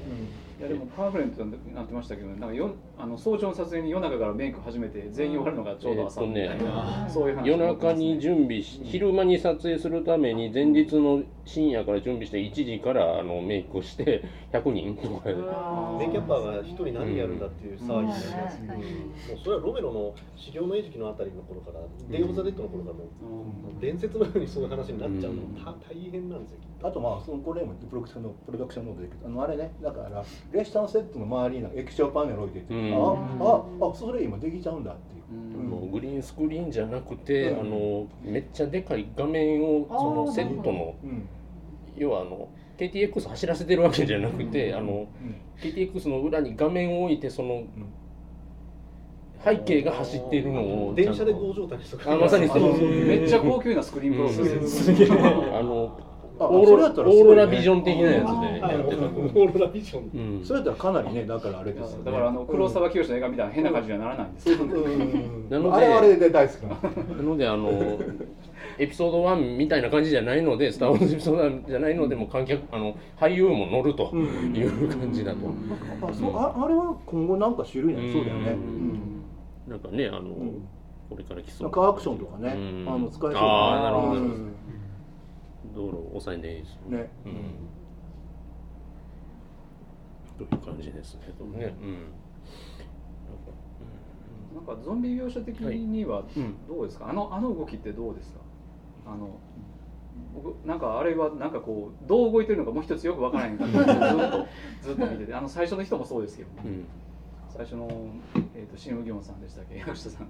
いやでもパンフレットになってましたけど、なんかよあの早朝の撮影に夜中からメイク始めて全員終わるのがちょうど朝みたいな、えーそういう話夜中に準備し昼間に撮影するために前日の深夜から準備して1時からあのメイクをして100人とか。でメイキャッパーが一人何やるんだっていう騒ぎになります、うん。もうそれはロメロの死霊のえじきのあたりの頃から、デイ・オブ・ザ・デッドの頃からもう、伝説のようにそういう話になっちゃうの、た大変なんですよあとまあそのこれもプロダクションのプロダクションノートであのあれねだから列車のセットの周りに液晶パネル置いてて、うん。あああそれ今できちゃうんだっていう、もうグリーンスクリーンじゃなくて、あのめっちゃでかい画面をそのセットのうん。要はあの KTX 走らせてるわけじゃなくて、あの KTX の裏に画面を置いてその背景が走っているのを電車で強状態にしとくあまさにそう。めっちゃ高級なスクリーンプロセス。ですうん。あのあオーロラビジョン的なやつでやってたオーロラビジョン、うん。それやったらかなりねだからあれですよね。だからあの黒沢清の映画みたいな変な感じにはならないんです。よ、なのであれはあれで大好きななのであのエピソード1みたいな感じじゃないので「スター・ウォーズ」エピソード1じゃないのでもう観客あの俳優も乗るという感じだと、あそうああれは今後なんか種類になりそうだよね、うん。なんかねあの、これから来そう。なんかアクションとかねうん。あの使えそうだね。ああなるほど、うん道路を抑えていいですよね。うん。という感じですけどね、うん。なんかゾンビ描写的にはうん。どうですか、あのあの動きってどうですか？あの僕なんかあれはなんかこうどう動いてるのかもう一つよくわからないんだけどずっとずっと見てて。あの最初の人もそうですけど、うん。最初の、えー、とシム・ギョンさんでしたっけ？役者さん。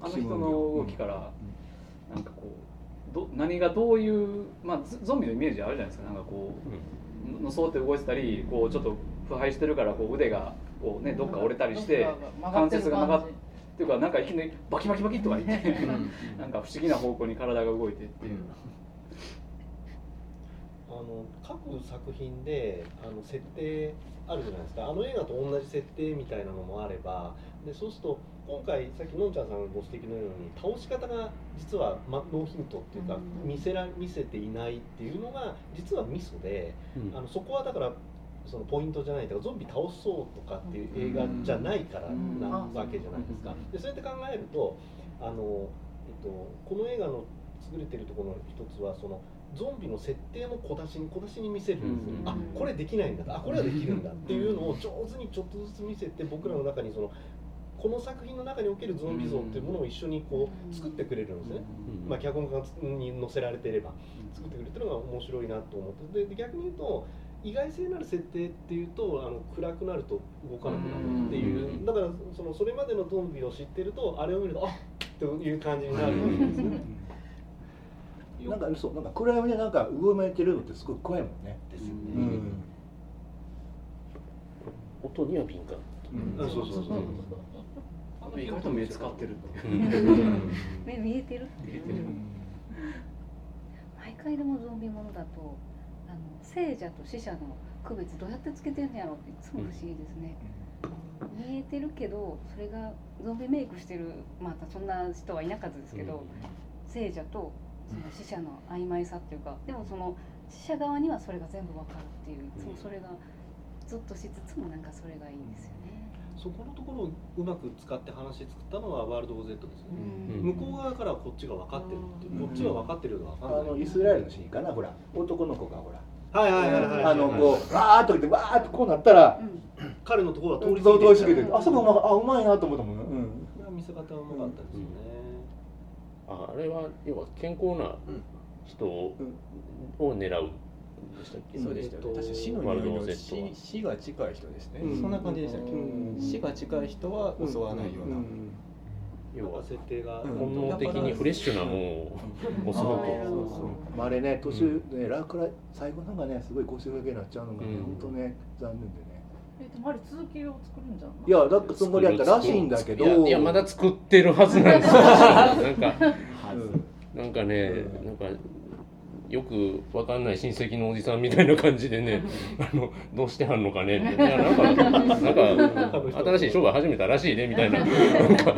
あの人の動きからなんかこうど何がどういう、まあ、ゾゾンビのイメージあるじゃないですか。なんかこうのそうって動いてたりこうちょっと腐敗してるからこう腕がこう、ね、どっか折れたりして関節が曲がっっていうかなんかいきなりバキバキバキとか言って なんか不思議な方向に体が動いてっていう。あの各作品であの設定あるじゃないですか。あの映画と同じ設定みたいなのもあればでそうすると今回さっきのんちゃんさんがご指摘のように倒し方が実は、ま、ノーヒントっていうか、見せら見せていないっていうのが実はミソで、うん。あのそこはだからそのポイントじゃないとかゾンビ倒そうとかっていう映画じゃないからなわけじゃないですか。でそうやって考えるとあの、えっと、この映画の優れてるところの一つはそのゾンビの設定も小出しに小出しに見せるんですよ、あこれできないんだ。あこれはできるんだっていうのを上手にちょっとずつ見せて僕らの中にそのこの作品の中におけるゾンビ像っていうものを一緒にこう作ってくれるんですね、まあ、脚本家に載せられていれば作ってくれてるのが面白いなと思って。でで逆に言うと意外性のある設定っていうとあの暗くなると動かなくなるっていう。だからそのそれまでのゾンビを知ってるとあれを見るとあっという感じになるんですね。なんかそうなんか暗闇でなんかうごめいてるのってすごい怖いもんね。ですよね。うん。音には敏感、うん。そうそうそうそう意外と目使ってるって目見えてるっていう毎回でもゾンビものだとあの聖者と死者の区別どうやってつけてん。のやろっていつも不思議ですね、見えてるけどそれがゾンビメイクしてるまたそん。な人はいなかったですけど、聖者とその死者の曖昧さっていうかでもその死者側にはそれが全部わかるっていういつもそれがずっとしつつもなん。かそれがいいん。ですよね。そこのところをうまく使って話作ったのはワールド・オー・ゼットですよね、うん。向こう側からはこっちが分かってるっていう、こっちは分かってるようで分あかんない、のイスラエルのシーンかなほら。男の子がほら。はいはいはいはいあのこうわーっと来てわーっとこうなったら彼のところは通り通り過ぎててあそこうまあうまいなと思ったもんねこれは見せ方はうまかったですよね、ああれは要は健康な人を狙うでしたっけ？そうでしたよね。確か死の匂いの死は。死が近い人ですね。うん。そんな感じでしたっけ、うん。死が近い人は襲わないような。要は。設定が本能的にフレッシュなものを襲うとまあ、あれね途中ね、ラークライ最後なんかねすごい腰掛けになっちゃうのがね、うん。本当ね残念でね。えでもあれ続きを作るんじゃん。いやだってつもりやったらしいんだけど。いやいやまだ作ってるはずなんですよ。なんかなんかね、なんかよくわかんない親戚のおじさんみたいな感じでね、あのどうしてはんのかねみたいな、なんかなんか新しい商売始めたらしいねみたいな、なんか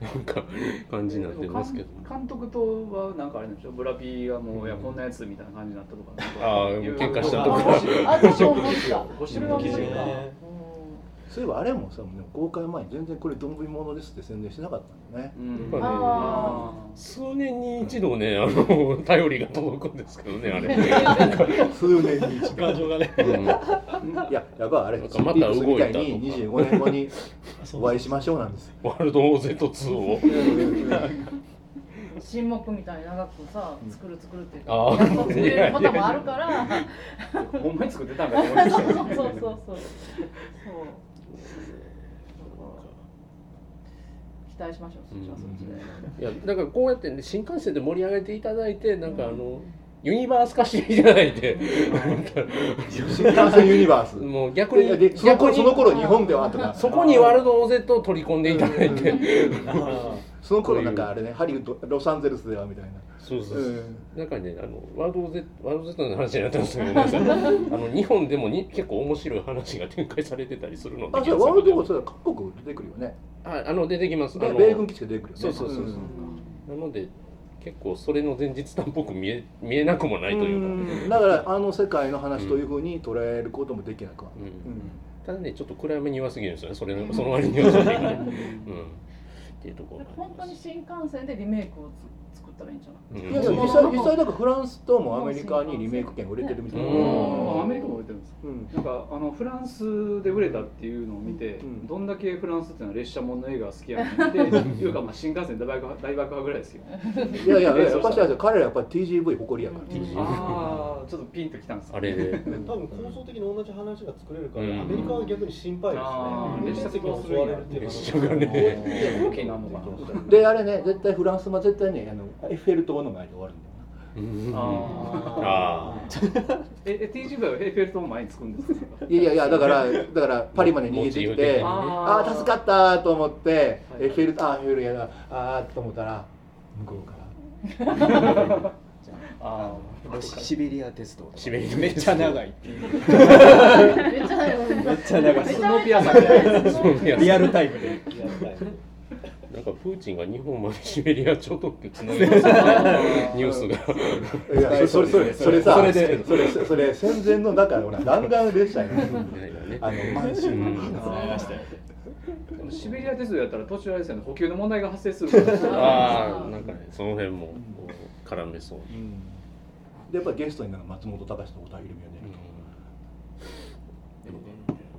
なんか感じになってますけど。監督とはなんかあれなんでしょブラピーがもういやこんなやつみたいな感じになったとか。ああ喧嘩したとか。あ私思ったゴシップの記事がそういえばあれもさもう公開前に全然これどんぶりものですって宣伝してなかったんだよね、やっぱねあ数年に一度ね、あの 頼りが届くんですけどね、あれ。数年に一度。感情がね。いややっぱあれまた動いたに25年後にお会いしましょうなんですワールド OZ2 を。新目みたいに長くさ作る作るってあー。やっと作れることもあるから。ほんまに作ってたんかと思いましそうそうそう。そう期待しましょうそっちはそっちで、いや、だからこうやってね、新幹線で盛り上げていただいて、なんかあの。ユニバース化していただいて。新幹線ユニバースもう逆にその頃その頃日本ではとかそこにワールド OZ を取り込んでいただいて。その頃なんかあれねハリウッドロサンゼルスではみたいな。そうそうそう。うん。なんかねあのワールド Z ワールド Z の話になったんですけど ごめん。なさいあの日本でもに結構面白い話が展開されてたりするのであじゃあワールドはそれは各国出てくるよね。ああの出てきます。あので米軍基地が出てくるよね。そうそうそうそう、うん。なので結構それの前日談っぽく見え見えなくもないというか、だからあの世界の話というふうに捉えることもできなくは、うん。ただねちょっと暗めに弱すぎるんですよね。それのその割には。うん、っていうところ本当に新幹線でリメイクをつ作ったらいいんじゃない、いやいや実際実際だからフランスともアメリカにリメイク権売れてるみたいな、うんアメリカも売れてるんですうん。なんかあのフランスで売れたっていうのを見て、どんだけフランスっていうのは列車もの映画が好きやねんって いうかまあ新幹線大爆破大爆破ぐらいですよ。いやいや えやっぱし彼らやっぱり TGV 誇りやから、ああちょっとピンときたんですあれで 多分構造的に同じ話が作れるから、うん。アメリカは逆に心配ですね。列車的に襲われるっていう列車がね。動きになるのかなであれね絶対フランスも絶対ねあのエッフェル塔の前で終わるんだようん。ああ ええ TGV はエッフェル塔の前に着くんですか？いやいやいやだからだからパリまで逃げてきてああー。助かったと思ってエッフェルあーエッフェルやなあーと思ったら向こうから。あシベリア鉄道シベリアめっちゃ長い。っていうめっちゃ長い。めっちゃ長い。スノーピアさんみたいなスノーピアさん。リアルタイムでなんかプーチンが日本までシベリア超特急つなげニュースが。いやそれそれそれさそれでそれそれ戦前のだからほら弾丸列車やねあの満州うん。でもシベリア鉄道やったら途中あれですよね補給の問題が発生するから。ああなんかねその辺も絡めそう、でやっぱりゲストになんか松本隆と小田切美が出る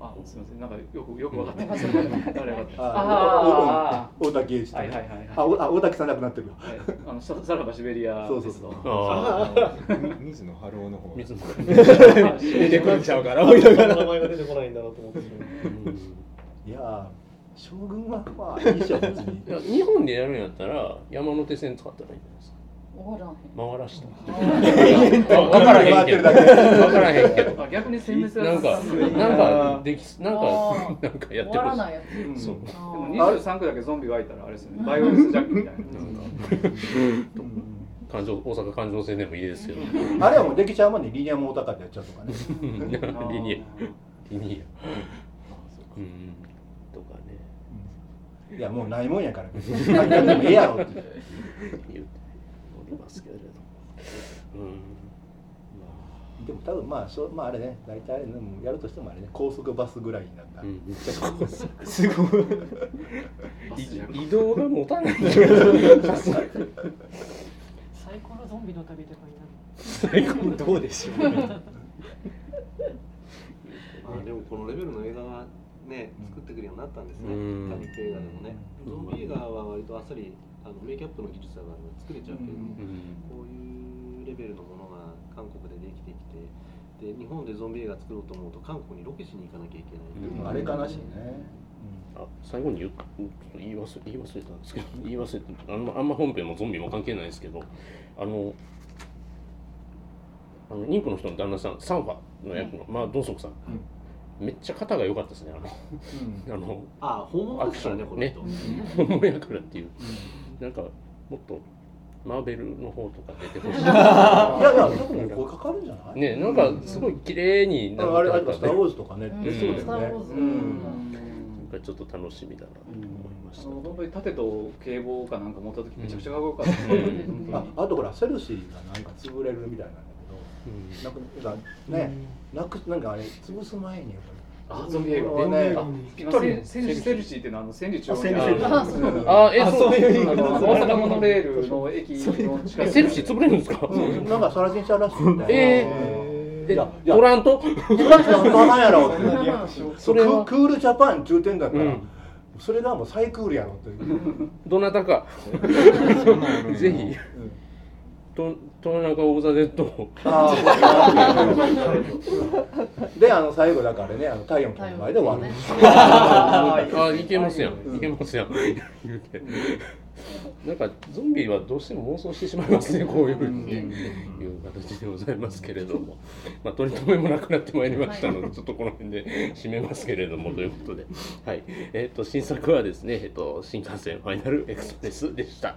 あすみません。なんかよくよく分かってます。誰がああ大竹栄一はいはいはいはい。あおあ大竹さん亡くなってるよ。はい。あのささらばシベリアそうそうそう。水野晴夫の方。水野 出てくるんちゃうから名前が出てこないんだなと思って。いやー将軍はまあいいじゃん別に。いや日本でやるんやったら山手線使ったらいいんじゃないですか回らした。分からへんけど。分からへんけど。あ逆になんかなんかできなんかあなんかやって終わらほしないやつ。いそう。でも23区だけゾンビがいたらあれですよね。バイオレンスジャックみたいな。環状大阪環状線でもいいですよあれはもうできちゃうまでリニアモーターカーでやっちゃうとかね。リニア。リニア。うん。とかねいやもうないもんやから別に。やってもええやろって。言っておりますけれどでも多分まあそうまああれね大体あれやるとしてもあれね高速バスぐらいになったら、うん。めっちゃ高速すごい。い 移動が持たない。最高のゾンビの旅とかになる。最高どうでしょうね。まあでもこのレベルの映画はね作ってくるようになったんですね、うん。タニック映画でもね、ゾンビ映画は割とあっさりあのメイキャップの技術があれば作れちゃうけれども、こういうレベルのものが韓国でできてきてで日本でゾンビ映画作ろうと思うと韓国にロケしに行かなきゃいけない、あれかなしいね、あ最後に言うちょっと言い忘れ言い忘れたんですけど 言い忘れてあんまあんま本編もゾンビも関係ないですけどあのあの妊婦の人の旦那さんサンファの役の、まあドンソクさん、めっちゃ肩が良かったですねあの、あのあ本物ですからねこの人。本物やからっていう、なんかもっとマーベルの方とか出てほしい。いやいや特に声かかるんじゃない？ねなんかすごい綺麗にああれあれスター・ウォーズとかね、うん。出そうだよね。うん。なんかちょっと楽しみだなと思いました、本当に盾と警棒かなんか持った時めちゃくちゃかっこよかった。ああとほらセルシーがなんか潰れるみたいなんだけど、なんかね、なくなんかあれ潰す前にやっぱりあゾンビ映画。これねあぴったりセルセルシーっていうのはあの千里中央にあるあえあそう。いうあの大阪モノレールの駅の近く。えセルシー潰れるんですか、うん、なんかサラジン社らしいんだよ。えー、いやいや。トラント？トランプは買わんやろって。それは？ククールジャパン中点だから、うん。それがもう最クールやろっていう、どなたか。ぜひ。とトナカオブザ・デッドをあーであの最後だからねあの太陽の前で終わる、ああいけますやん。いけますやん。言うて。なんかゾンビはどうしても妄想してしまいますねこういうふうに。ねいう形でございますけれども。まあ取り留めもなくなってまいりましたのでちょっとこの辺で締めますけれどもということで。はい。えっ、と新作はですねえっ、と新幹線ファイナルエクスプレスでした。